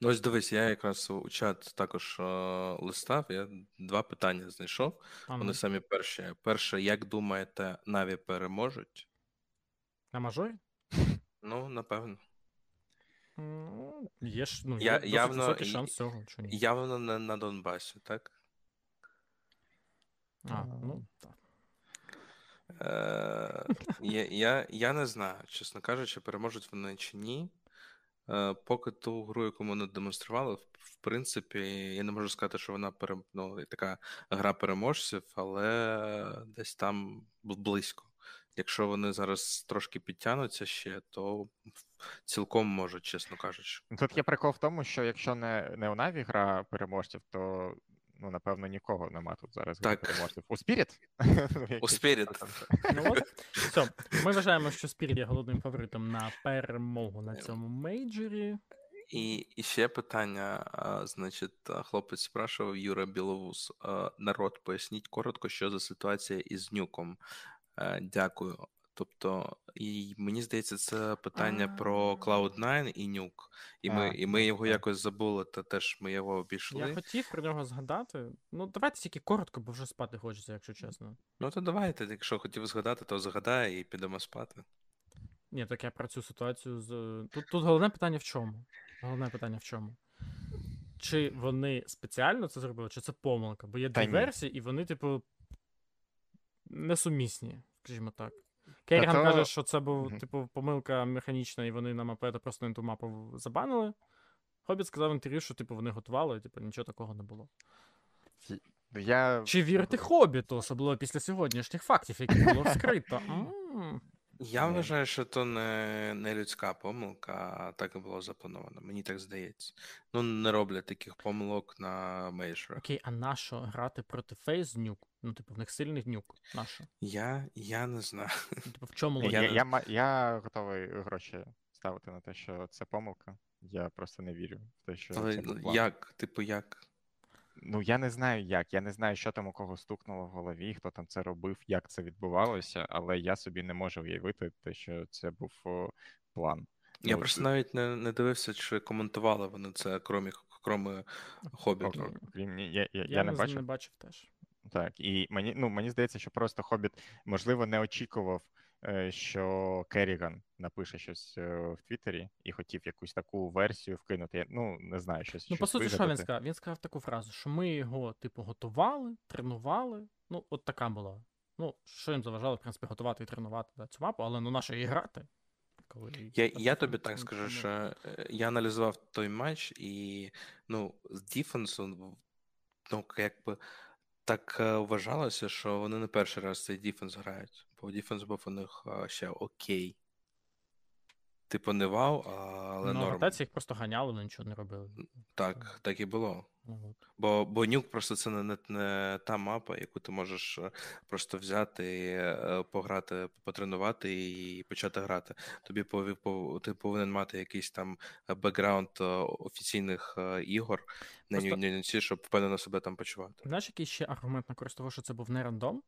Ну, ось дивись, я якраз у чат також е, листав, я два питання знайшов. А, ну, Вони самі перші. Перше, як думаєте, Наві переможуть? на мажорі? Ну, напевно. Ну, Є ж, ну, Я- є досить явно високий шанс цього, чи ні? Явно не на Донбасі, так? А, ну, так. Е, я, я, я не знаю, чесно кажучи, переможуть вони чи ні. Е, поки ту гру, яку вони демонстрували, в, принципі, я не можу сказати, що вона пере, ну, така гра переможців, але десь там близько. Якщо вони зараз трошки підтягнуться ще, то цілком можуть, чесно кажучи. Тут є прикол в тому, що якщо не, не у Наві гра переможців, то ну, напевно, нікого нема тут зараз Так. переможців. У Spirit? У Spirit. Ну от, все. Ми вважаємо, що Спірт є головним фаворитом на перемогу на цьому мейджорі. І, і ще питання, а, значить, хлопець спрашував Юра Біловус. а, Народ, поясніть коротко, що за ситуація із нюком. Е, Дякую. Тобто, і мені здається, це питання про Cloud9 і нюк. І ми, і ми його якось забули, та теж ми його обійшли. Я хотів про нього згадати. Ну, давайте тільки коротко, бо вже спати хочеться, якщо чесно. Ну то давайте, якщо хотів згадати, то згадай і підемо спати. Ні, так я про цю ситуацію з. Тут, тут головне питання в чому? Головне питання в чому? Чи вони спеціально це зробили, чи це помилка? Бо є дві версії, і вони, типу, несумісні, скажімо так. Керріган то- каже, що це був, Мгм. типу, помилка механічна, і вони на мапета просто не ту мапу забанили. Хобіт сказав в інтерв'ю, що типу вони готували, типу, нічого такого не було. Я... Чи вірити Хобіту, особливо після сьогоднішніх фактів, які було вскрито? Я вважаю, що то не, не людська помилка, а так і було заплановано. Мені так здається. Ну, не роблять таких помилок на мейджорах. Окей, а нащо грати проти FaZe Nuke? Ну, типу, в них сильний Nuke. Нащо? Я, я не знаю. Ну, Типу, в чому Ні, логіка? я, я, ма- я готовий гроші ставити на те, що це помилка. Я просто не вірю в те, що Але це був план. як, типу, як? Ну я не знаю як. Я не знаю, що там у кого стукнуло в голові, хто там це робив, як це відбувалося, але я собі не можу уявити те, що це був о, план. Я Ну, просто навіть не, не дивився, чи коментували вони це, крім, крім хобіту. Окрім я, я, я, Я, не не, бачив. не бачив теж. Так, і мені, ну, мені здається, що просто Хобіт, можливо, не очікував, що Керріган напише щось е, в Твіттері і хотів якусь таку версію вкинути. Я, Ну, не знаю, щось. Ну, по суті, що він сказав? Він сказав таку фразу, що ми його, типу, готували, тренували. Ну, от така була. Ну, що їм заважало, в принципі, готувати і тренувати да, цю мапу, але ну нащо її грати? Коли... Я, я ну, тобі так ну, скажу, ну, що е, я аналізував той матч, і ну, з діфенсу ну, якби так е, вважалося, що вони не перший раз цей діфенс грають, бо діфенс був у них ще окей. Типу, не вау, але Ну, норм. ротації їх просто ганяли, вони нічого не робили. Так, так і було. Ну, от. Бо, бо Nuke просто це не, не, не та мапа, яку ти можеш е, просто взяти, е, пограти, потренувати і почати грати. Тобі пові- пов- ти повинен мати якийсь там бекграунд е, офіційних ігор на Просто- Nu- Nuці, щоб впевнено себе там почувати. Знаєш, який ще аргумент на користь того, що це був не рандом?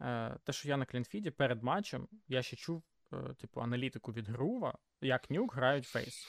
Е, те, що я на клінфіді перед матчем, я ще чув, е, типу, аналітику від Грува, як Nuke грають FaZe.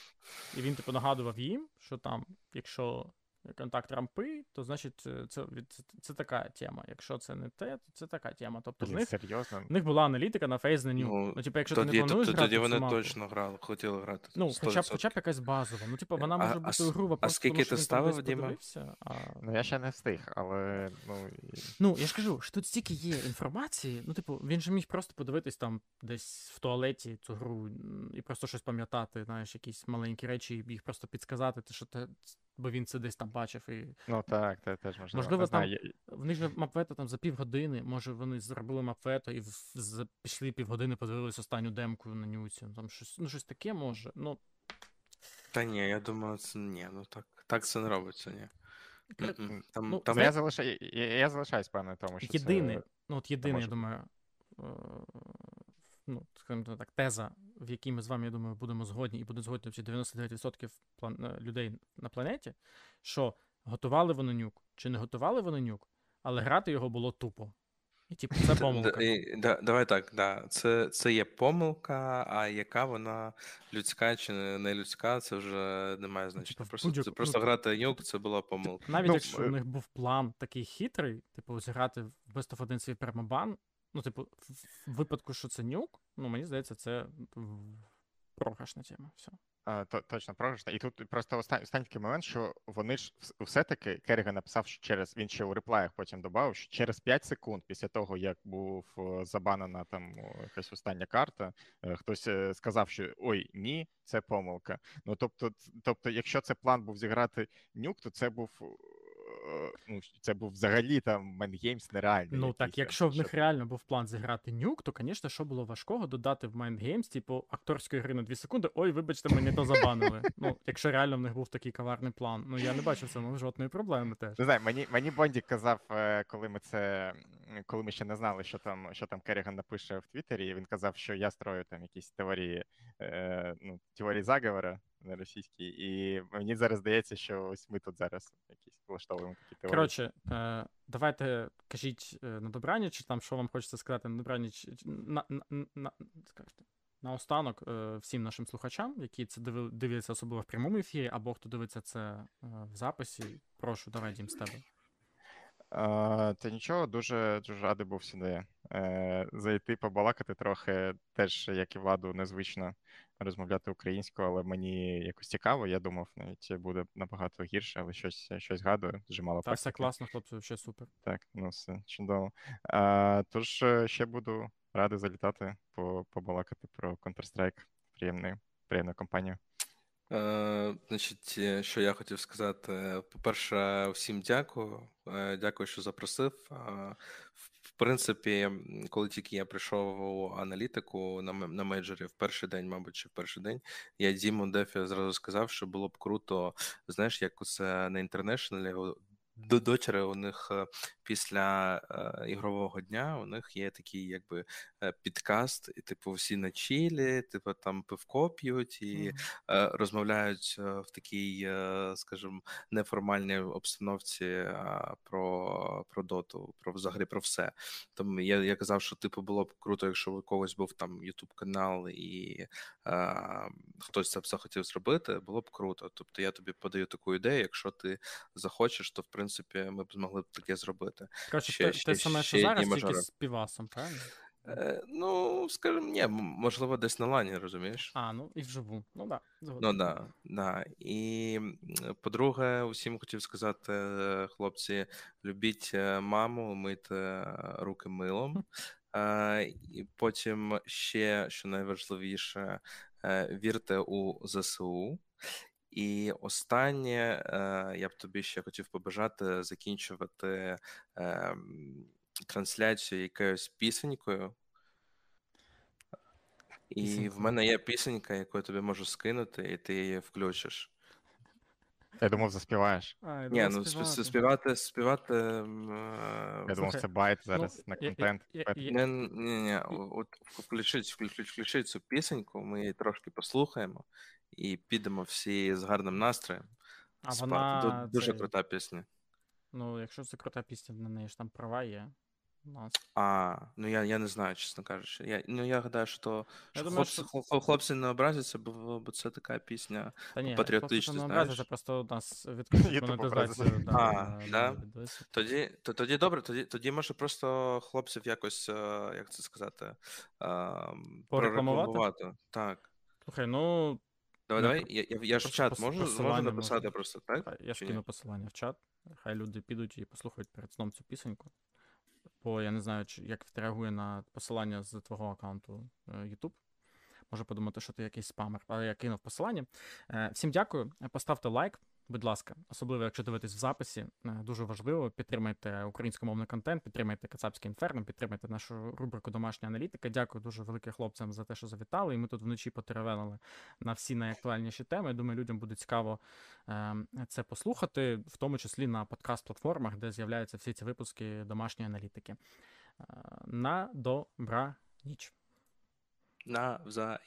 І він, типу, нагадував їм, що там, якщо контакт рампи, то значить е, це, від- це, це така тема. Якщо це не те, то це така тема. Тобто в них, серйозно. в них була аналітика на FaZe на. Ну, Ну, типу, якщо ти Тоді, не плануєш тоді, грати тоді вони точно грали, хотіли грати. Ну, хоча б, 100%. хоча б якась базова. Ну, типу, вона може а бути с- груба, а просто скільки тому, ти ставив, Діма? а... Ну я ще не встиг, але ну і- Ну, я ж кажу, що тут стільки є інформації. Ну, типу, він же міг просто подивитись там десь в туалеті цю гру і просто щось пам'ятати, знаєш, якісь маленькі речі, і їх просто підсказати, те, що те, бо він це десь там бачив. І ну так, це теж можливо. Можливо, знаю, там- я- в них же мапвето там за півгодини, може, вони зробили мапвето і за пішли півгодини, подивились останню демку на нюці. Там щось, ну, щось таке може. Ну, Та ні, я думаю, це ні, ну так, так це не робиться, ні. Там, ну, там Ну, я залишаю, я, я залишаюсь певною тому, що єдине, це... ну от єдине, я думаю, е, ну, скажімо так, теза, в якій ми з вами, я думаю, будемо згодні, і будуть згодні всі 99% е, людей на планеті, що готували вони нюк, чи не готували вони нюк, але грати його було тупо. І типу, це помилка. і- да- Давай так, да. Це, це є помилка, а яка вона людська чи не людська, це вже не має значення. типу, Просто, це просто ну, грати нюк, це була помилка. Навіть Ну, якщо е, у них був план такий хитрий, типу, зіграти в Best of 1 свій пермабан, ну, типу, в випадку, що це нюк, ну, мені здається, це програшна тема. Все. А, то, точно програшна. І тут просто останній, останній такий момент, що вони ж все-таки Керріган написав, що через він ще у реплаях потім додав, що через 5 секунд після того, як був е, забанена там якась остання карта, е, хтось е, сказав, що ой, ні, це помилка. Ну тобто, тобто, якщо це план був зіграти нюк, то це був. Е, Ну, це був взагалі там Мендгеймс нереальний. Ну якийсь так, якщо в них щоб- реально був план зіграти нюк, то, звісно, що було важкого додати в Games, типу, акторської гри на 2 секунди. Ой, вибачте, мені то забанили. Ну, якщо реально в них був такий коварний план. Ну я не бачу в цьому жодної проблеми теж. Не знаю, мені, мені Бонді казав, е, коли ми це, коли ми ще не знали, що там, що там Керріган напише в Твіттері, він казав, що я строю там якісь теорії, е, ну, теорії заговора на російські. і мені зараз здається, що ось ми тут зараз якісь влаштовуємо такі теорії. Коротше, е, давайте кажіть е, на добраніч, чи там що вам хочеться сказати на добраніч. На, на, на, скажете, наостанок е, всім нашим слухачам, які це диви- дивляться особливо в прямому ефірі, або хто дивиться це в записі. Прошу, давай дім з тебе. Та нічого, дуже дуже радий був сюди е, зайти, побалакати трохи. Теж, як і владу, незвично розмовляти українською, але мені якось цікаво. Я думав, навіть буде набагато гірше, але щось щось згадую. Дуже мало Та все класно, хлопці, ще супер. Так, ну все чудово. А, тож е, ще буду радий залітати, побалакати про Counter-Strike. Приємний, приємна компанія. Е, значить, е, що я хотів сказати. По-перше, всім дякую. Е, дякую, що запросив. Е, в, принципі, коли тільки я прийшов у аналітику на, ме- на мейджорі в перший день, мабуть, чи в перший день, я Діму Дефі зразу сказав, що було б круто, знаєш, як це на інтернешнлі. До дочери у них е, після е, ігрового дня у них є такий якби е, підкаст, і типу всі на чілі, типу там пивко п'ють і е, розмовляють в такій, е, скажімо, неформальній обстановці е, про, про доту, про взагалі про все. Тому я, я казав, що типу було б круто, якщо у когось був там YouTube канал і е, хтось це все хотів зробити, було б круто. Тобто я тобі подаю таку ідею. Якщо ти захочеш, то в принципі ми б змогли б таке зробити. Коротше, Ще- те, ще- те саме, що зараз, тільки з півасом, правильно? Е, ну, скажімо, ні, можливо, десь на лані, розумієш? А, ну і вживу. Ну так, да, Ну да, да. І по-друге, усім хотів сказати, е, хлопці, любіть е, маму, мийте руки милом. Е, І потім ще, що найважливіше, вірте у ЗСУ. І останнє, е, я б тобі ще хотів побажати закінчувати е, трансляцію якоюсь пісенькою. І в мене є пісенька, яку я тобі можу скинути, і ти її включиш. Я думав, заспіваєш. А, я Ні, думав ну сп- співати. співати, співати. м, е, Я думав, Слухай, це байт ну, зараз на я- я- контент. я- я- ні, ні, от включіть, включіть, включіть цю пісеньку, ми її трошки послухаємо і підемо всі з гарним настроєм. А спати. вона Дуже цей, крута пісня. Ну, якщо це крута пісня, на неї ж там права є. Нас. А, ну я, я не знаю, чесно кажучи. Я, ну я гадаю, що, Я що думаю, хлопці, що- хлопці не образяться, бо, бо це така пісня. Та ні, Патріотично, просто не знаєш. образиться, просто у нас відключить монетизацію. Да, А, да? Тоді, то, тоді добре, тоді, тоді може просто хлопців якось, е, як це сказати, ем, прорекламувати. Так. Слухай, ну Давай, Ну, давай. Я, я, я ж в чат можу, можу написати можна. просто, так? я скину ні? посилання в чат. Хай люди підуть і послухають перед сном цю пісеньку. Бо я не знаю, як відреагує на посилання з твого аккаунту е, YouTube. Може подумати, що ти якийсь спамер, але я кинув посилання. Е, Всім дякую. Поставте лайк, будь ласка, особливо якщо дивитесь в записі. Е, Дуже важливо. Підтримайте українськомовний контент, підтримайте Кацапське інферно, підтримайте нашу рубрику Домашня аналітика. Дякую дуже велике хлопцям за те, що завітали. І ми тут вночі потеревелили на всі найактуальніші теми. Думаю, людям буде цікаво е, це послухати, в тому числі на подкаст-платформах, де з'являються всі ці випуски домашньої аналітики. Е, На добра ніч. Навзаєм.